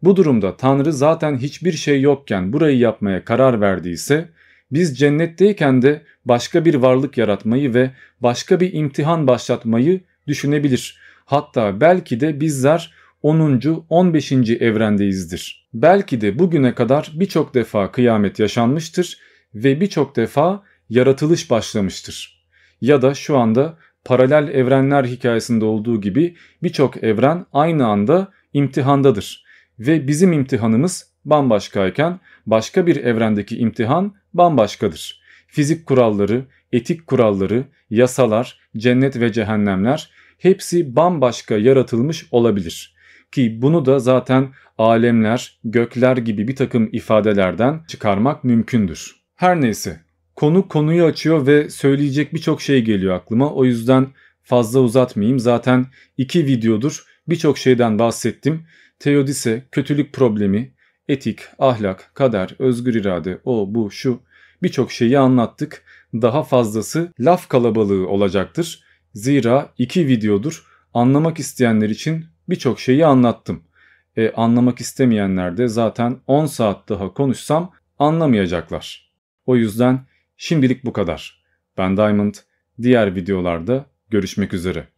Bu durumda Tanrı zaten hiçbir şey yokken burayı yapmaya karar verdiyse biz cennetteyken de başka bir varlık yaratmayı ve başka bir imtihan başlatmayı düşünebilir. Hatta belki de bizler 10. 15. evrendeyizdir. Belki de bugüne kadar birçok defa kıyamet yaşanmıştır ve birçok defa yaratılış başlamıştır. Ya da şu anda paralel evrenler hikayesinde olduğu gibi birçok evren aynı anda imtihandadır. Ve bizim imtihanımız bambaşkayken başka bir evrendeki imtihan bambaşkadır. Fizik kuralları, etik kuralları, yasalar, cennet ve cehennemler hepsi bambaşka yaratılmış olabilir. Ki bunu da zaten alemler, gökler gibi bir takım ifadelerden çıkarmak mümkündür. Her neyse konu konuyu açıyor ve söyleyecek birçok şey geliyor aklıma. O yüzden fazla uzatmayayım. Zaten iki videodur birçok şeyden bahsettim. Teodise, kötülük problemi, etik, ahlak, kader, özgür irade, o bu şu birçok şeyi anlattık. Daha fazlası laf kalabalığı olacaktır. Zira iki videodur anlamak isteyenler için birçok şeyi anlattım. E, anlamak istemeyenler de zaten 10 saat daha konuşsam anlamayacaklar. O yüzden şimdilik bu kadar. Ben Diamond, diğer videolarda görüşmek üzere.